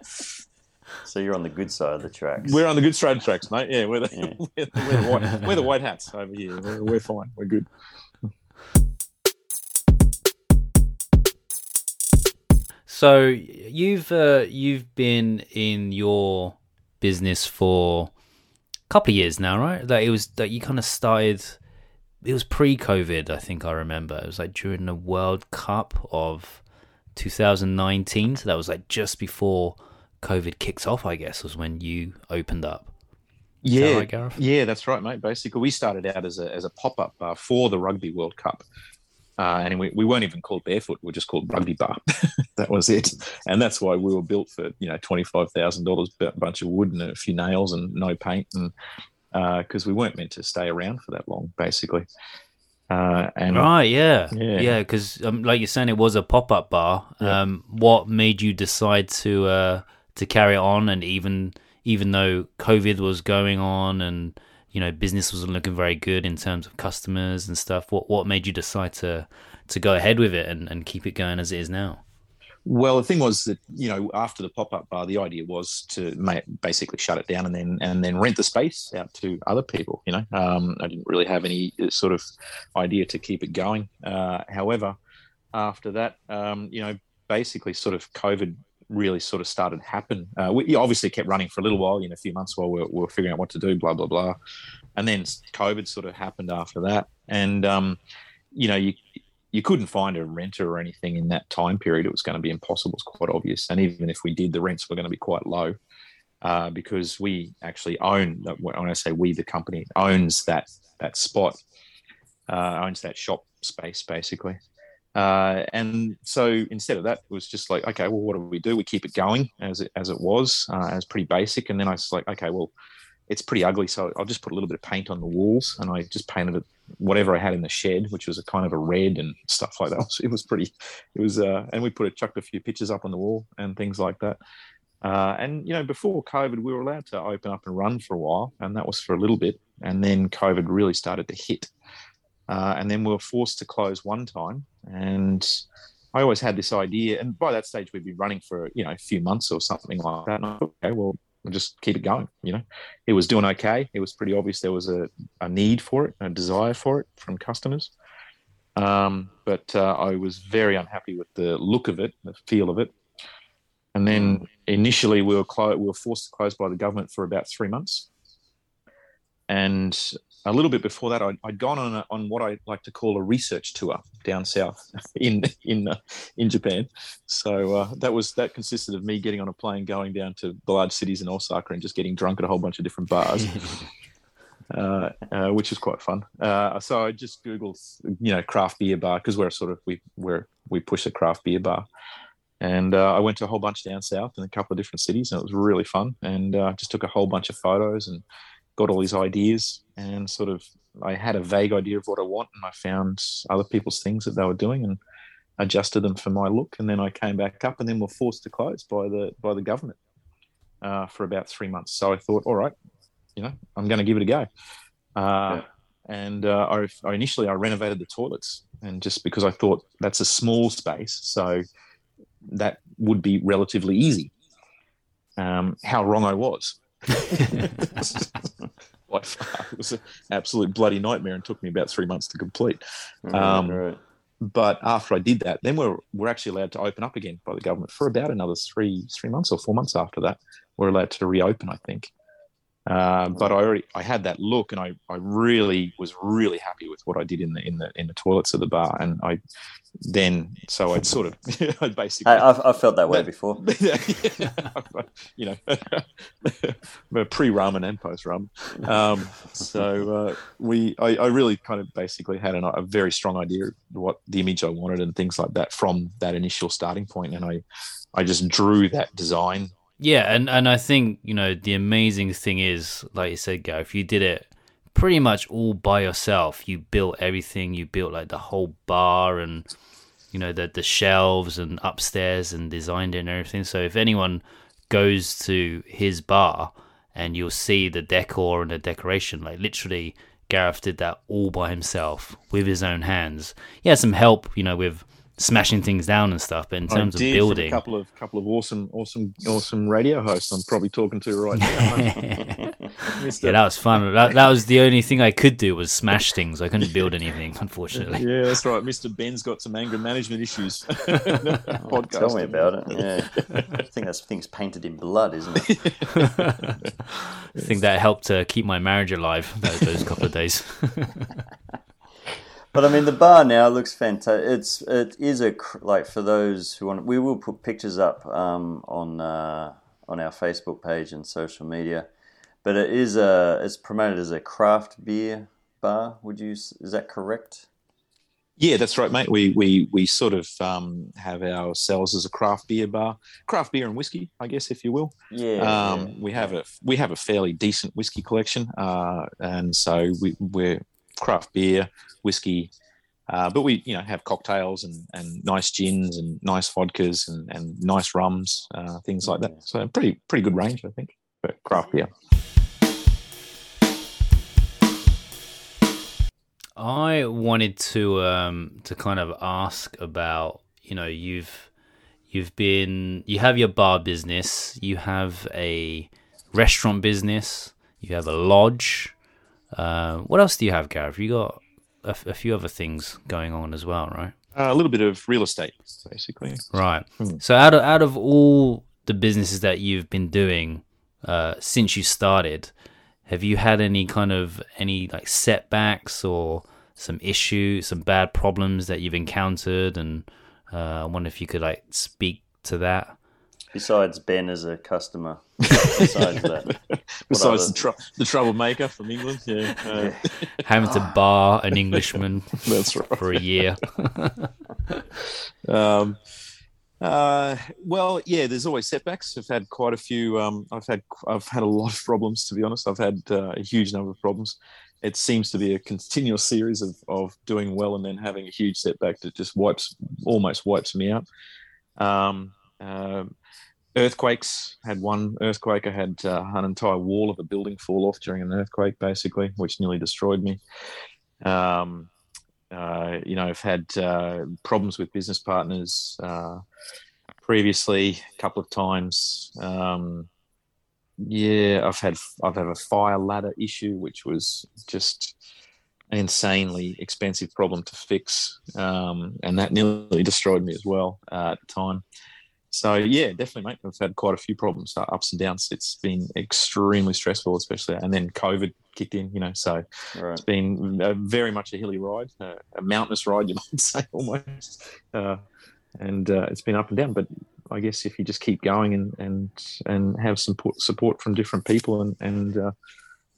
So you're on the good side of the tracks. We're on the good straight tracks, mate. Yeah, we're the, Yeah. we're, the- we're the white, we're the white hats over here. We're, we're fine. We're good. So you've uh, you've been in your business for a couple of years now, right? That it was that you kind of started. It was pre-COVID, I think I remember. It was like during the World Cup of 2019, so that was like just before COVID kicked off. I guess was when you opened up. that Yeah, right, yeah, that's right, mate. Basically, we started out as a as a pop up bar for the Rugby World Cup, uh, and we, we weren't even called Barefoot. We were just called Rugby Bar. that was it, and that's why we were built for you know twenty five thousand dollars, a bunch of wood and a few nails and no paint, and because we weren't meant to stay around for that long, basically. Uh, and Right, yeah, Yeah. yeah, because um, like you're saying, it was a pop-up bar. Yeah. Um, what made you decide to uh, to carry on, and even even though COVID was going on, and you know business wasn't looking very good in terms of customers and stuff, what what made you decide to to go ahead with it and, and keep it going as it is now? Well, the thing was that you know after the pop up bar, the idea was to ma- basically shut it down and then and then rent the space out to other people. You know, um, I didn't really have any uh, sort of idea to keep it going. Uh, however, after that, um, you know, basically sort of COVID really sort of started to happen. Uh, we obviously kept running for a little while, you know, a few months while we were, we were figuring out what to do, blah blah blah, and then COVID sort of happened after that, and um, you know, you you couldn't find a renter or anything in that time period. It was going to be impossible. It's quite obvious. And even if we did, the rents were going to be quite low uh, because we actually own. When I say we, the company owns that that spot, uh, owns that shop space basically. Uh, and so instead of that, it was just like, okay, well, what do we do? We keep it going as it as it was, uh, as pretty basic. And then I was like, okay, well, it's pretty ugly, so I'll just put a little bit of paint on the walls, and I just painted it whatever I had in the shed, which was a kind of a red and stuff like that. It was pretty. It was, uh, and we put a chucked a few pictures up on the wall and things like that. Uh, and you know, before COVID, we were allowed to open up and run for a while, and that was for a little bit. And then COVID really started to hit, uh, and then we were forced to close one time. And I always had this idea, and by that stage, we'd been running for you know a few months or something like that. And I thought, okay, well, we'll just keep it going. You know, it was doing okay. It was pretty obvious there was a, a need for it, a desire for it from customers. Um, but uh, I was very unhappy with the look of it, the feel of it. And then initially we were clo- we were forced to close by the government for about three months. And a little bit before that, I'd, I'd gone on a, on what I like to call a research tour down south in in uh, in Japan. So uh, that was that consisted of me getting on a plane, going down to the large cities in Osaka, and just getting drunk at a whole bunch of different bars. uh, uh, which is quite fun. Uh, so I just googled, you know, craft beer bar because we're sort of we we're we push a craft beer bar, and uh, I went to a whole bunch down south in a couple of different cities, and it was really fun. And uh, just took a whole bunch of photos and got all these ideas, and sort of I had a vague idea of what I want, and I found other people's things that they were doing, and adjusted them for my look, and then I came back up, and then were forced to close by the by the government uh, for about three months. So I thought, all right, you know, I'm going to give it a go. Uh, Yeah. And uh, I, I initially I renovated the toilets, and just because I thought that's a small space, so that would be relatively easy. Um, how wrong I was. By far, it was an absolute bloody nightmare, and took me about three months to complete. Um, right. But after I did that, then we're we're actually allowed to open up again by the government for about another three three months or four months after that. We're allowed to reopen, I think. Uh, but I already I had that look, and I, I really was really happy with what I did in the in the in the toilets of the bar, and I then so I'd sort of I basically I, I've, I've felt that way before. you know, pre ramen and post ramen. Um, so uh, we, I, I really kind of basically had an, a very strong idea of what the image I wanted and things like that from that initial starting point, and I, I just drew that design. Yeah, and, and I think, you know, the amazing thing is, like you said, Gareth, you did it pretty much all by yourself. You built everything, you built like the whole bar and you know, the the shelves and upstairs and designed it and everything. So if anyone goes to his bar and you'll see the decor and the decoration, like literally Gareth did that all by himself with his own hands. He had some help, you know, with smashing things down and stuff, but in terms of did from building a couple of couple of awesome, awesome, awesome radio hosts. I'm probably talking to right now. Yeah, that was fun. That, that was the only thing I could do was smash things. I couldn't build anything, unfortunately. Yeah, that's right. Mr. Ben's got some anger management issues. Podcast. Tell me about it. Yeah, I think that thing's painted in blood, isn't it? I think that helped to keep my marriage alive those, those couple of days. But I mean, the bar now looks fantastic. It's it is a like for those who want. We will put pictures up um, on uh, on our Facebook page and social media. But it is a it's promoted as a craft beer bar. Would you? Is that correct? Yeah, that's right, mate. We we we sort of um, have ourselves as a craft beer bar, craft beer and whiskey, I guess, if you will. Yeah. Um, yeah. We have a we have a fairly decent whiskey collection, uh, and so we, we're craft beer, whiskey, uh, but we you know have cocktails and, and nice gins and nice vodkas and, and nice rums, uh, things like that. So pretty pretty good range, I think, for craft beer. I wanted to um to kind of ask about you know you've you've been you have your bar business you have a restaurant business you have a lodge uh, what else do you have Gareth you got a, f- a few other things going on as well right Uh, a little bit of real estate, basically. right Hmm. so out of out of all the businesses that you've been doing uh, since you started have you had any kind of any like setbacks or some issues, some bad problems that you've encountered? And uh, I wonder if you could like speak to that. Besides Ben as a customer. Besides that. Besides other- the, tr- the troublemaker from England, yeah, uh, Having to bar an Englishman that's right. for a year. Um, uh, well, yeah, there's always setbacks. I've had quite a few. Um, I've had I've had a lot of problems to be honest. I've had uh, a huge number of problems. It seems to be a continuous series of, of doing well and then having a huge setback that just wipes almost wipes me out. Um, um earthquakes had one earthquake. I had uh, an entire wall of a building fall off during an earthquake, basically, which nearly destroyed me. Um, uh, you know, I've had uh, problems with business partners uh, previously a couple of times. Um, yeah, I've had I've had a fire ladder issue, which was just an insanely expensive problem to fix, um, and that nearly destroyed me as well uh, at the time. So yeah, definitely, mate. I've had quite a few problems, uh, ups and downs. It's been extremely stressful, especially, and then COVID kicked in. You know, so Right. it's been uh, very much a hilly ride, uh, a mountainous ride, you might say, almost. Uh, and uh, it's been up and down. But I guess if you just keep going and and and have some support, support from different people, and and uh,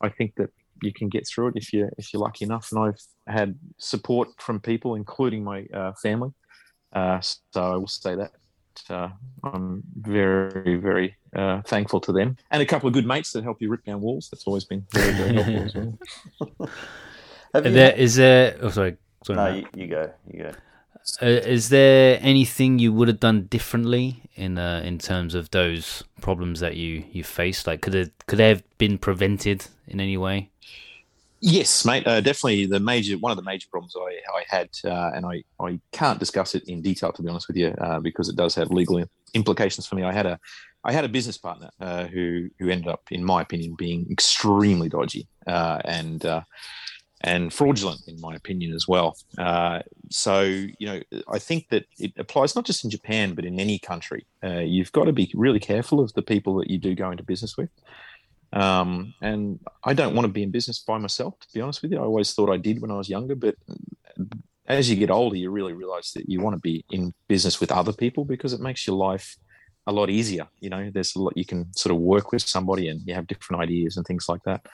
I think that you can get through it if you if you're lucky enough. And I've had support from people, including my uh, family. Uh, so I will say that uh, I'm very very uh, thankful to them, and a couple of good mates that help you rip down walls. That's always been very very helpful as well. Have Is you there, is there oh, sorry. sorry no, you, you go. You go. Uh, is there anything you would have done differently in uh, in terms of those problems that you you faced? Like, could it could they have been prevented in any way? Yes, mate. Uh, definitely the major one of the major problems I, I had, uh, and I, I can't discuss it in detail to be honest with you, uh, because it does have legal implications for me. I had a I had a business partner uh, who who ended up, in my opinion, being extremely dodgy uh, and uh, and fraudulent, in my opinion, as well. So you know, I think that it applies not just in Japan but in any country. You've got to be really careful of the people that you do go into business with. Um, and I don't want to be in business by myself, to be honest with you. I always thought I did when I was younger, but as you get older, you really realize that you want to be in business with other people because it makes your life a lot easier. You know, there's a lot you can sort of work with somebody and you have different ideas and things like that.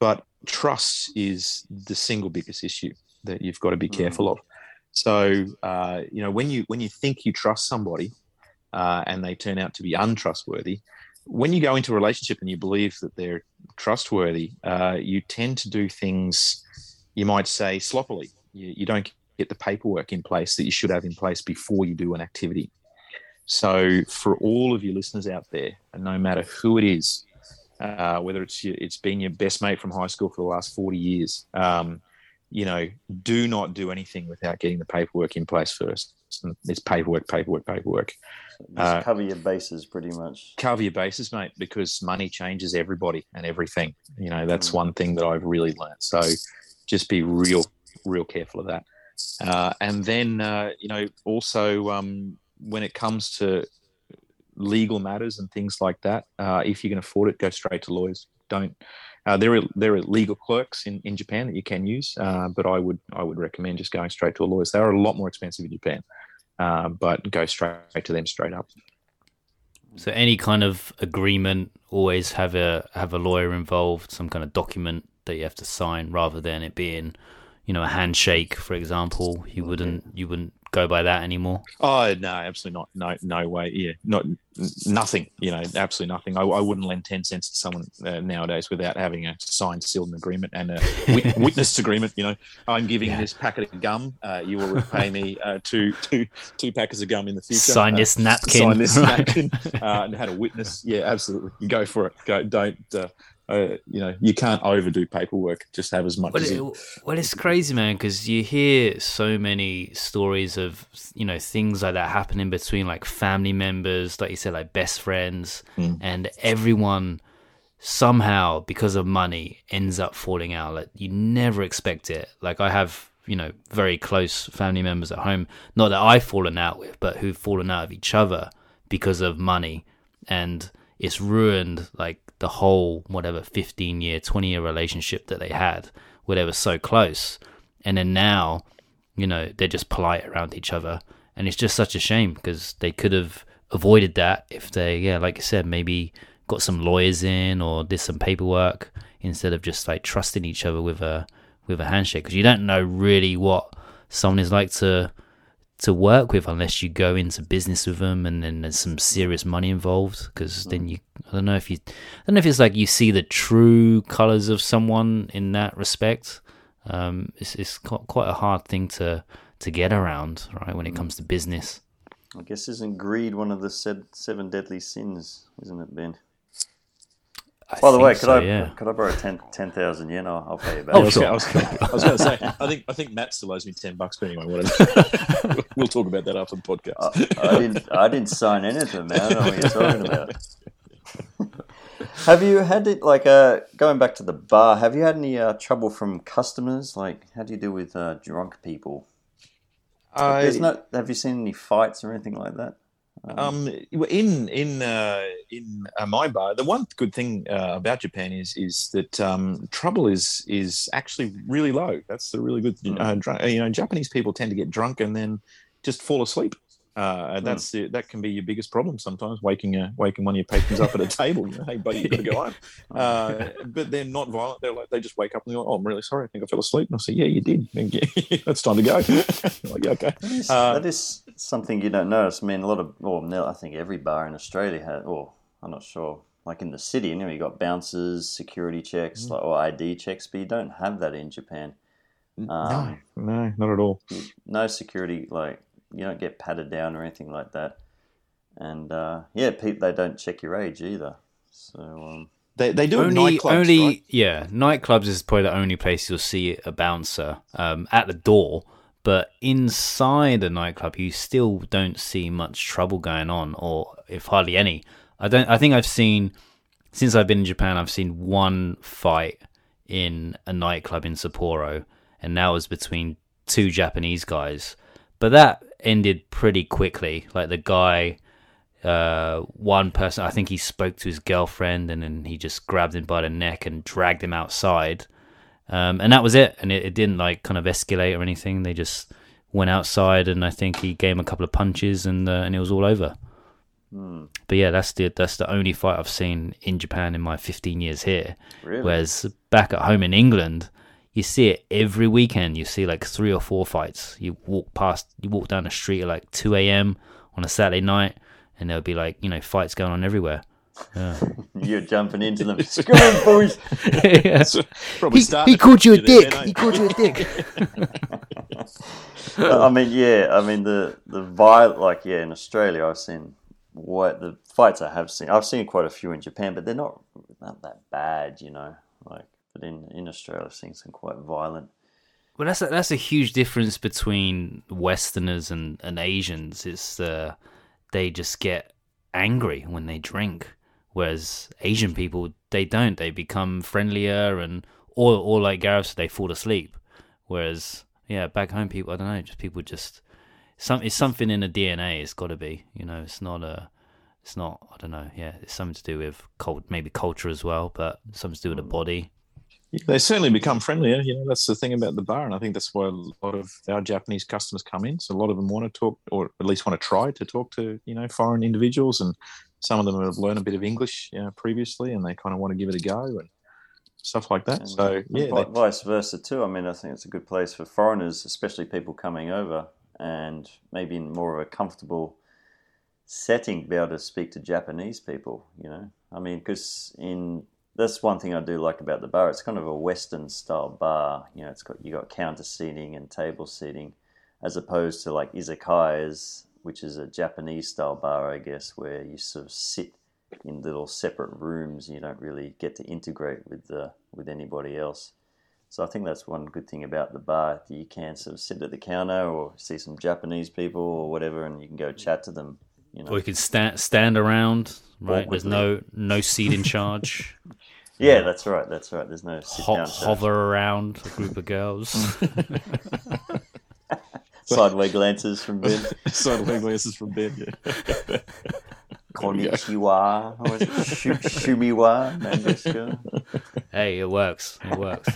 But trust is the single biggest issue that you've got to be Mm. careful of. So, uh, you know, when you when you think you trust somebody uh, and they turn out to be untrustworthy, when you go into a relationship and you believe that they're trustworthy, uh, you tend to do things, you might say, sloppily. You, you don't get the paperwork in place that you should have in place before you do an activity. So, for all of you listeners out there, and no matter who it is, uh, whether it's your, it's been your best mate from high school for the last forty years, um, you know, do not do anything without getting the paperwork in place first. It's paperwork, paperwork, paperwork Just Uh, cover your bases, pretty much. cover your bases, mate, because money changes everybody and everything. You know, that's Mm. one thing that I've really learned. So just be real, real careful of that. Uh, and then, uh, you know, also um, when it comes to legal matters and things like that, uh, if you can afford it, go straight to lawyers. Don't. Uh, there are there are legal clerks in, in Japan that you can use, uh, but I would I would recommend just going straight to a lawyer. They are a lot more expensive in Japan, uh, but go straight to them straight up. So any kind of agreement always have a have a lawyer involved, some kind of document that you have to sign, rather than it being, you know, a handshake, for example. You wouldn't you wouldn't go by that anymore. Oh no, absolutely not. No, no way. Yeah, not nothing. You know, absolutely nothing. I, I wouldn't lend ten cents to someone uh, nowadays without having a signed, sealed agreement and a wit- witness agreement. You know, I'm giving Yeah. this packet of gum. Uh, you will repay me uh, two, two, two packets of gum in the future. Sign Uh, this napkin. Sign this napkin. Uh, and had a witness. Yeah, absolutely. Go for it. Go. Don't. Uh, you know, you can't overdo paperwork. Just have as much Well, as it, you. well, it's crazy, man, because you hear so many stories of you know things like that happening between like family members, like you said, like best friends, Mm. and everyone somehow because of money ends up falling out. Like you never expect it. Like I have you know very close family members at home, not that I've fallen out with, but who've fallen out of each other because of money, and it's ruined like the whole whatever 15 year 20 year relationship that they had where they were so close. And then now you know they're just polite around each other. And it's just such a shame because they could have avoided that if they yeah like you said maybe got some lawyers in or did some paperwork instead of just like trusting each other with a with a handshake. Because you don't know really what someone is like to to work with unless you go into business with them and then there's some serious money involved because then you I don't know if you I don't know if it's like you see the true colors of someone in that respect. Um it's it's quite quite a hard thing to to get around right when it comes to business. I guess isn't greed one of the seven deadly sins, isn't it, Ben? I By the way, could so, I yeah could I borrow 10 10,000 yen? I'll, I'll pay you back. Oh, I was, sure. gonna- I was, gonna- was going to say, I think I think Matt still owes me ten bucks, but anyway, whatever. we'll talk about that after the podcast. I, I didn't I didn't sign anything, man. I don't know what you're talking about. have you had it like uh going back to the bar? Have you had any uh, trouble from customers? Like, how do you deal with uh, drunk people? I- There's not. Have you seen any fights or anything like that? Um, in in uh, in uh, my bar, the one good thing uh, about Japan is is that um, trouble is is actually really low. That's the really good. Uh, drunk, you know, Japanese people tend to get drunk and then just fall asleep. Uh, and that's the, that can be your biggest problem sometimes. Waking uh, waking one of your patrons up at a table, you know, hey buddy, you got to go home. Uh, but they're not violent. They're like they just wake up and they're like, oh, I'm really sorry. I think I fell asleep. And I say, yeah, you did. it's time to go. like, yeah, okay. That is, Uh, that is something you don't notice. I mean, a lot of, well, no, I think every bar in Australia has, or I'm not sure, like in the city, you know, you got bouncers, security checks, like, or ID checks, but you don't have that in Japan. no, Um, no, not at all. no security, like you don't get patted down or anything like that. And uh, yeah, people they don't check your age either. So um, They they do it only, nightclubs, only, right? yeah. Nightclubs is probably the only place you'll see a bouncer um, at the door. But inside a nightclub, you still don't see much trouble going on, or if hardly any. I don't. I think I've seen since I've been in Japan, I've seen one fight in a nightclub in Sapporo, and that was between two Japanese guys. But that ended pretty quickly. Like the guy uh, one person, I think he spoke to his girlfriend and then he just grabbed him by the neck and dragged him outside. Um, and that was it. And it, it didn't like kind of escalate or anything. They just went outside and I think he gave him a couple of punches and uh, and it was all over. hmm, But yeah, that's the that's the only fight I've seen in Japan in my 15 years here. really, Whereas back at home in England, you see it every weekend. You see like three or four fights. You walk past, you walk down the street at like 2 a.m. on a Saturday night, and there'll be like, you know, fights going on everywhere. Yeah. you're jumping into them. Come on, boys. Yeah. Probably He, he called you a then, dick. He called you a dick. I mean, yeah, I mean the the viol like yeah, in Australia I've seen what the fights I have seen. I've seen quite a few in Japan, but they're not not that bad, you know. Like, but in in Australia I've seen some quite violent. Well, that's a, that's a huge difference between Westerners and, and Asians. It's uh, they just get angry when they drink, whereas Asian people they don't. They become friendlier and or or like Gareth said, they fall asleep. Whereas yeah, back home people I don't know, just people just some it's something in the DNA. It's got to be you know. It's not a it's not I don't know. Yeah, it's something to do with cult maybe culture as well, but something to do with the body. They certainly become friendlier. You know, that's the thing about the bar, and I think that's why a lot of our Japanese customers come in. So a lot of them want to talk, or at least want to try to talk to you know foreign individuals, and some of them have learned a bit of English you know, previously, and they kind of want to give it a go and stuff like that. And, So yeah, they- vice versa too. I mean, I think it's a good place for foreigners, especially people coming over, and maybe in more of a comfortable setting, be able to speak to Japanese people. You know, I mean, because in that's one thing I do like about the bar. It's kind of a Western style bar. You know, it's got you got counter seating and table seating, as opposed to like izakayas, which is a Japanese style bar, I guess, where you sort of sit in little separate rooms. You don't really get to integrate with the with anybody else. So I think that's one good thing about the bar. You can sort of sit at the counter or see some Japanese people or whatever, and you can go chat to them. You know, Or you can stand stand around, right? There's no no seat in charge. yeah, that's right. That's right. There's no sit Ho- down chat. hover around a group of girls. sideway glances from Ben. suddenly glances from Ben. Yeah. Konnichiwa. Or is Shumiwa? Nandesuka? hey, it works. It works.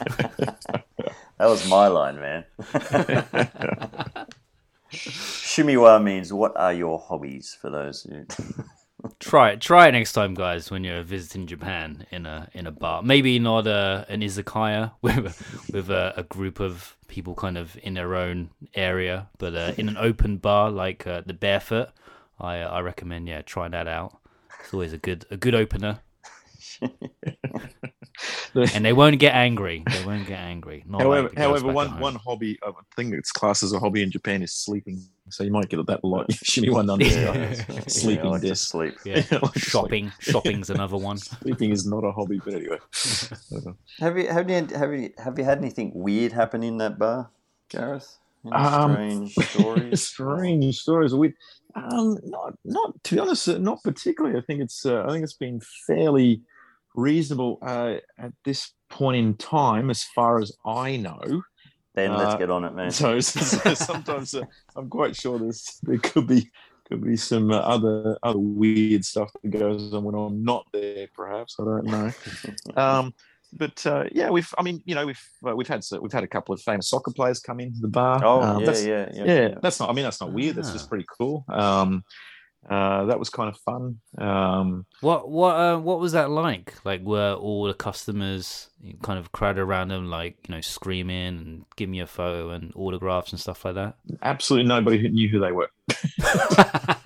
That was my line, man. Shumiwa means what are your hobbies for those who. try it. Try it next time, guys, when you're visiting Japan in a in a bar. Maybe not a an izakaya with with a, a group of people kind of in their own area, but uh, in an open bar like uh, the Barefoot. I I recommend yeah, try that out. It's always a good a good opener. and they won't get angry. They won't get angry. Not however, like however, one at home. one hobby I think it's classed as a hobby in Japan is sleeping. So you might get that a lot. Shimmy one understand. Yeah. Sleeping Yeah, I like to desk. sleep. Yeah, I like to sleep. shopping. Shopping's another one. Sleeping is not a hobby, but anyway. Have you have you have you have you had anything weird happen in that bar, Gareth? Any Um, strange stories? Strange stories. We, um, not, not to be honest, uh, not particularly. I think it's, uh, I think it's been fairly reasonable uh, at this point in time, as far as I know. Ben, let's Uh, get on it, man. So, so sometimes uh, I'm quite sure there's there could be could be some uh, other other weird stuff that goes on when I'm not there. Perhaps I don't know. um, but uh, yeah, we've. I mean, you know, we've uh, we've had we've had a couple of famous soccer players come into the bar. Oh Um, yeah, yeah, yeah, yeah, That's not. I mean, that's not weird. That's Ah. just pretty cool. Um, uh, that was kind of fun. Um, What what uh, what was that like? Like were all the customers kind of crowded around them, like you know, screaming and give me a photo and autographs and stuff like that? absolutely nobody knew who they were.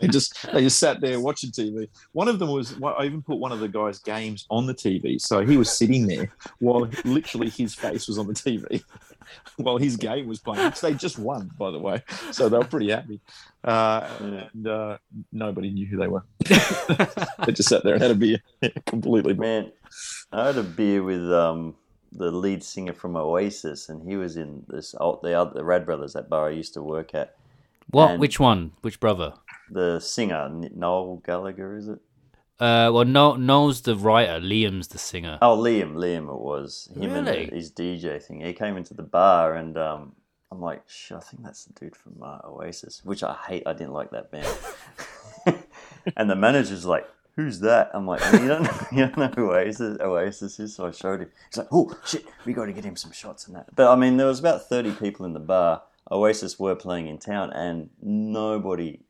They just they just sat there watching TV. One of them was I even put one of the guys' games on the TV, so he was sitting there while literally his face was on the TV while his game was playing, which they just won, by the way. So they were pretty happy. Uh, And uh, nobody knew who they were. they just sat there and had a beer, completely. Man, I had a beer with um, the lead singer from Oasis, and he was in this old, the other the Rad Brothers, that bar I used to work at. What? And- Which one? Which brother? The singer Noel Gallagher, is it? Uh, well, no, Noel's the writer. Liam's the singer. Oh, Liam, Liam, it was him Really? and his DJ thing. He came into the bar, and um, I'm like, I think that's the dude from uh, Oasis, which I hate. I didn't like that band. and the manager's like, "Who's that?" I'm like, "You don't, know, you don't know who Oasis, Oasis is." So I showed him. He's like, "Oh shit, we got to get him some shots and that." But I mean, there was about 30 people in the bar. Oasis were playing in town, and nobody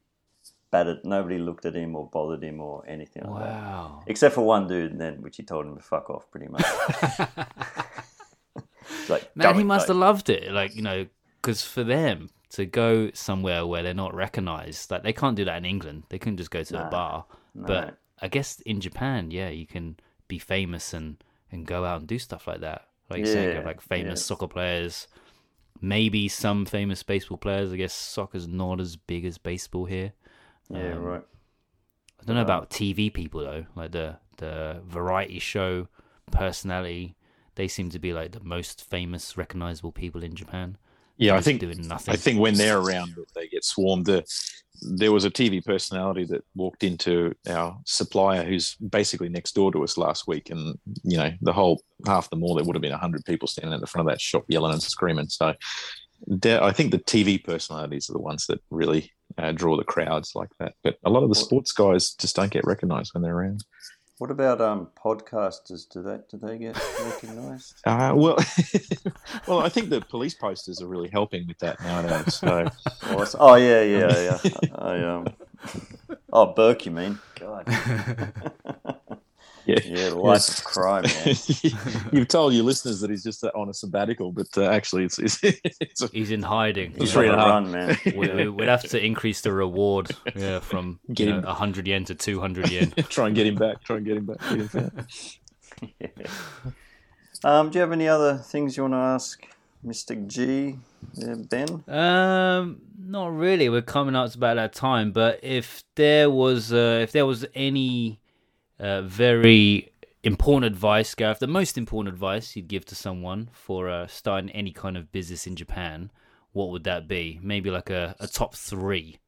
batted. Nobody looked at him or bothered him or anything like that. Wow. Except for one dude, and then which he told him to fuck off, pretty much. Like, Man, he it, must go." have loved it. Like you know, because for them to go somewhere where they're not recognized, like they can't do that in England. They couldn't just go to a bar. no. But I guess in Japan, yeah, you can be famous and and go out and do stuff like that. Like you're saying, you have like famous yeah. soccer players, maybe some famous baseball players. I guess soccer's not as big as baseball here. Yeah, Um, right. I don't know Um, about TV people though, like the the variety show personality. They seem to be like the most famous, recognizable people in Japan. Yeah, I think doing nothing. I think when they're around, they get swarmed. The, there was a TV personality that walked into our supplier, who's basically next door to us last week, and you know the whole half the mall there would have been hundred people standing at the front of that shop yelling and screaming. So, I think the TV personalities are the ones that really uh, draw the crowds like that. But a lot of the sports guys just don't get recognised when they're around. What about um podcasters? Do that? Do they get recognised? Uh, well, well, I think the police posters are really helping with that nowadays. So. oh, oh, yeah, yeah, yeah. I, um. Oh, Burke, you mean? God. Yeah, Yeah, the life of crime, man. You've told your listeners that he's just on a sabbatical, but uh, actually, it's it's, it's a, He's in hiding. It's yeah. on a a run, man. We, we, we'd have to increase the reward yeah, from Get you him. 100 yen to 200 yen. try and get him back. Try and get him back. Get him back. Um, do you have any other things you want to ask, Mystic G, yeah, Ben? Um, not really. We're coming up to about that time. But if there was, uh, if there was any uh, very important advice, Gareth, the most important advice you'd give to someone for uh, starting any kind of business in Japan, what would that be? Maybe like a, a top three.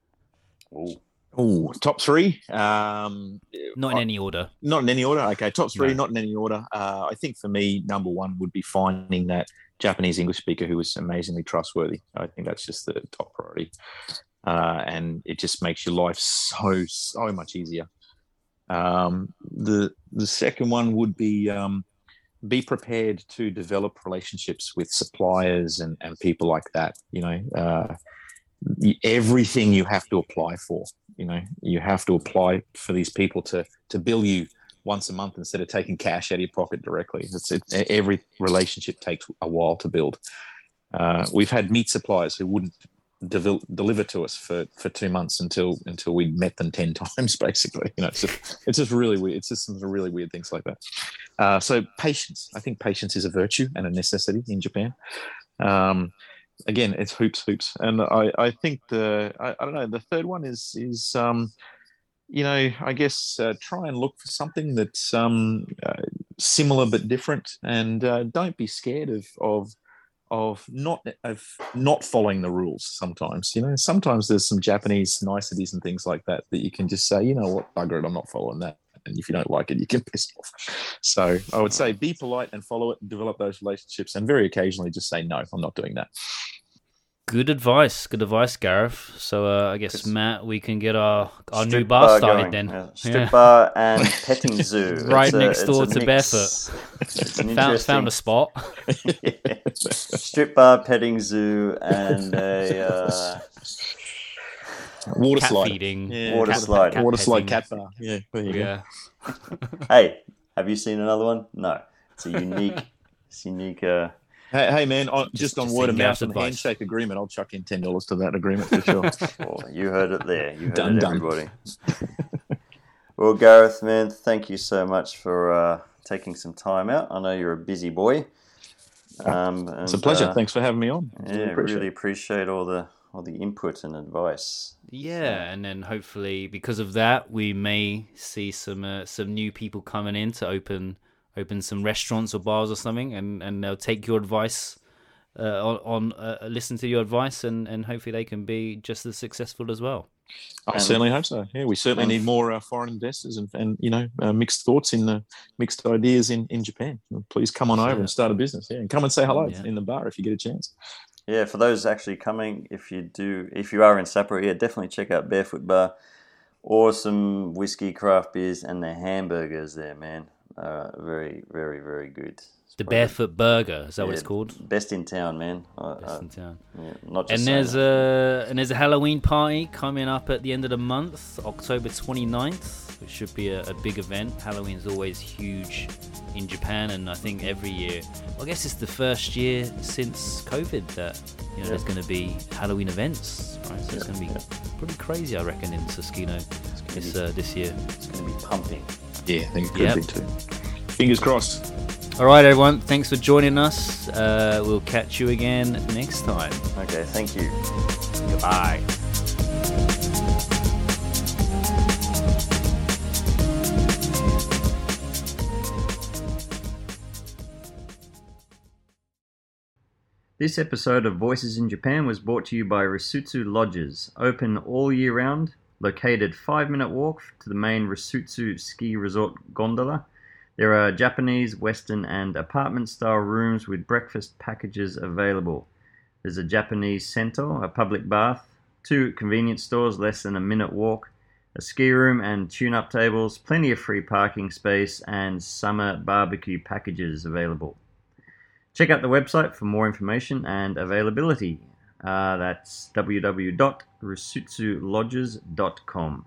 Oh, top three. Um, not in any order. not in any order. Okay, top three, No. not in any order. Uh, I think for me, number one would be finding that Japanese English speaker who is amazingly trustworthy. I think that's just the top priority, uh, and it just makes your life so so much easier. Um, the the second one would be um, be prepared to develop relationships with suppliers and, and people like that. You know, uh, everything you have to apply for. You know, you have to apply for these people to to bill you once a month instead of taking cash out of your pocket directly. It's it, every relationship takes a while to build. Uh, we've had meat suppliers who wouldn't deliver to us for, for two months until until we met them ten times. Basically, you know, it's just it's just really weird. It's just some really weird things like that. Uh, so patience, I think patience is a virtue and a necessity in Japan. Um, again, it's hoops, hoops, and I I think the I, I don't know the third one is is um, you know, I guess uh, try and look for something that's um, uh, similar but different, and uh, don't be scared of of of not of not following the rules. Sometimes, you know, sometimes there's some Japanese niceties and things like that that you can just say, you know what, bugger it, I'm not following that. And if you don't like it, you can piss off. So I would say be polite and follow it and develop those relationships, and very occasionally just say no, I'm not doing that. Good advice, good advice, Gareth. So uh, I guess Matt, we can get our our new bar started going. then. Yeah, Yeah. Strip bar and petting zoo. Right It's next it's door to mix. Barefoot. It's an Found interesting found a spot. Yeah. strip bar, petting zoo, and a uh, Water Cat slide. feeding. Yeah, Water cat- slide. Water slide cat bar. Yeah, there you go. Yeah. hey, have you seen another one? No, it's a unique, it's unique. Uh, Hey, hey man, on, just, on just word of Gareth's mouth and advice. handshake agreement, I'll chuck in ten dollars to that agreement for sure. well, you heard it there. You heard Done, it, done. everybody. well, Gareth, man, thank you so much for uh, taking some time out. I know you're a busy boy. Um, it's a pleasure. uh, Thanks for having me on. Yeah, Really appreciate really appreciate all the all the input and advice. Yeah, and then hopefully because of that, we may see some uh, some new people coming in to open open some restaurants or bars or something, and, and they'll take your advice uh, on, on uh, listen to your advice, and, and hopefully they can be just as successful as well. I And- certainly hope so. Yeah, we certainly and- need more uh, foreign investors and, and you know uh, mixed thoughts in the mixed ideas in, in Japan. Please come on over Sure. and start a business. Yeah, and come and say hello Yeah. in the bar if you get a chance. Yeah, for those actually coming, if you do, if you are in Sapporo, yeah, definitely check out Barefoot Bar. Awesome whiskey, craft beers, and the hamburgers there, man. Uh, very, very, very good. It's The probably Barefoot Burger is that what it's called? Best in town, man. I, Best I, in town. yeah, not just And there's that. a and there's a Halloween party coming up at the end of the month, October 29th, which should be a, a big event. Halloween's always huge in Japan, and I think every year. Well, I guess it's the first year since COVID that you know there's going to be Halloween events, right? So it's going to be pretty crazy, I reckon, in Susukino this uh, this year. it's going to be pumping. Yeah, I think it could Yep. be too. Fingers crossed. All right, everyone. Thanks for joining us. Uh, we'll catch you again next time. Okay, thank you. Goodbye. This episode of Voices in Japan was brought to you by Rusutsu Lodges, open all year round, located 5 minute walk to the main Rusutsu ski resort gondola. There are Japanese, Western, and apartment style rooms with breakfast packages available. There's a Japanese center, a public bath, two convenience stores less than a minute walk, a ski room and tune up tables, plenty of free parking space, and summer barbecue packages available. Check out the website for more information and availability. Uh, that's www.rusutsulodges.com.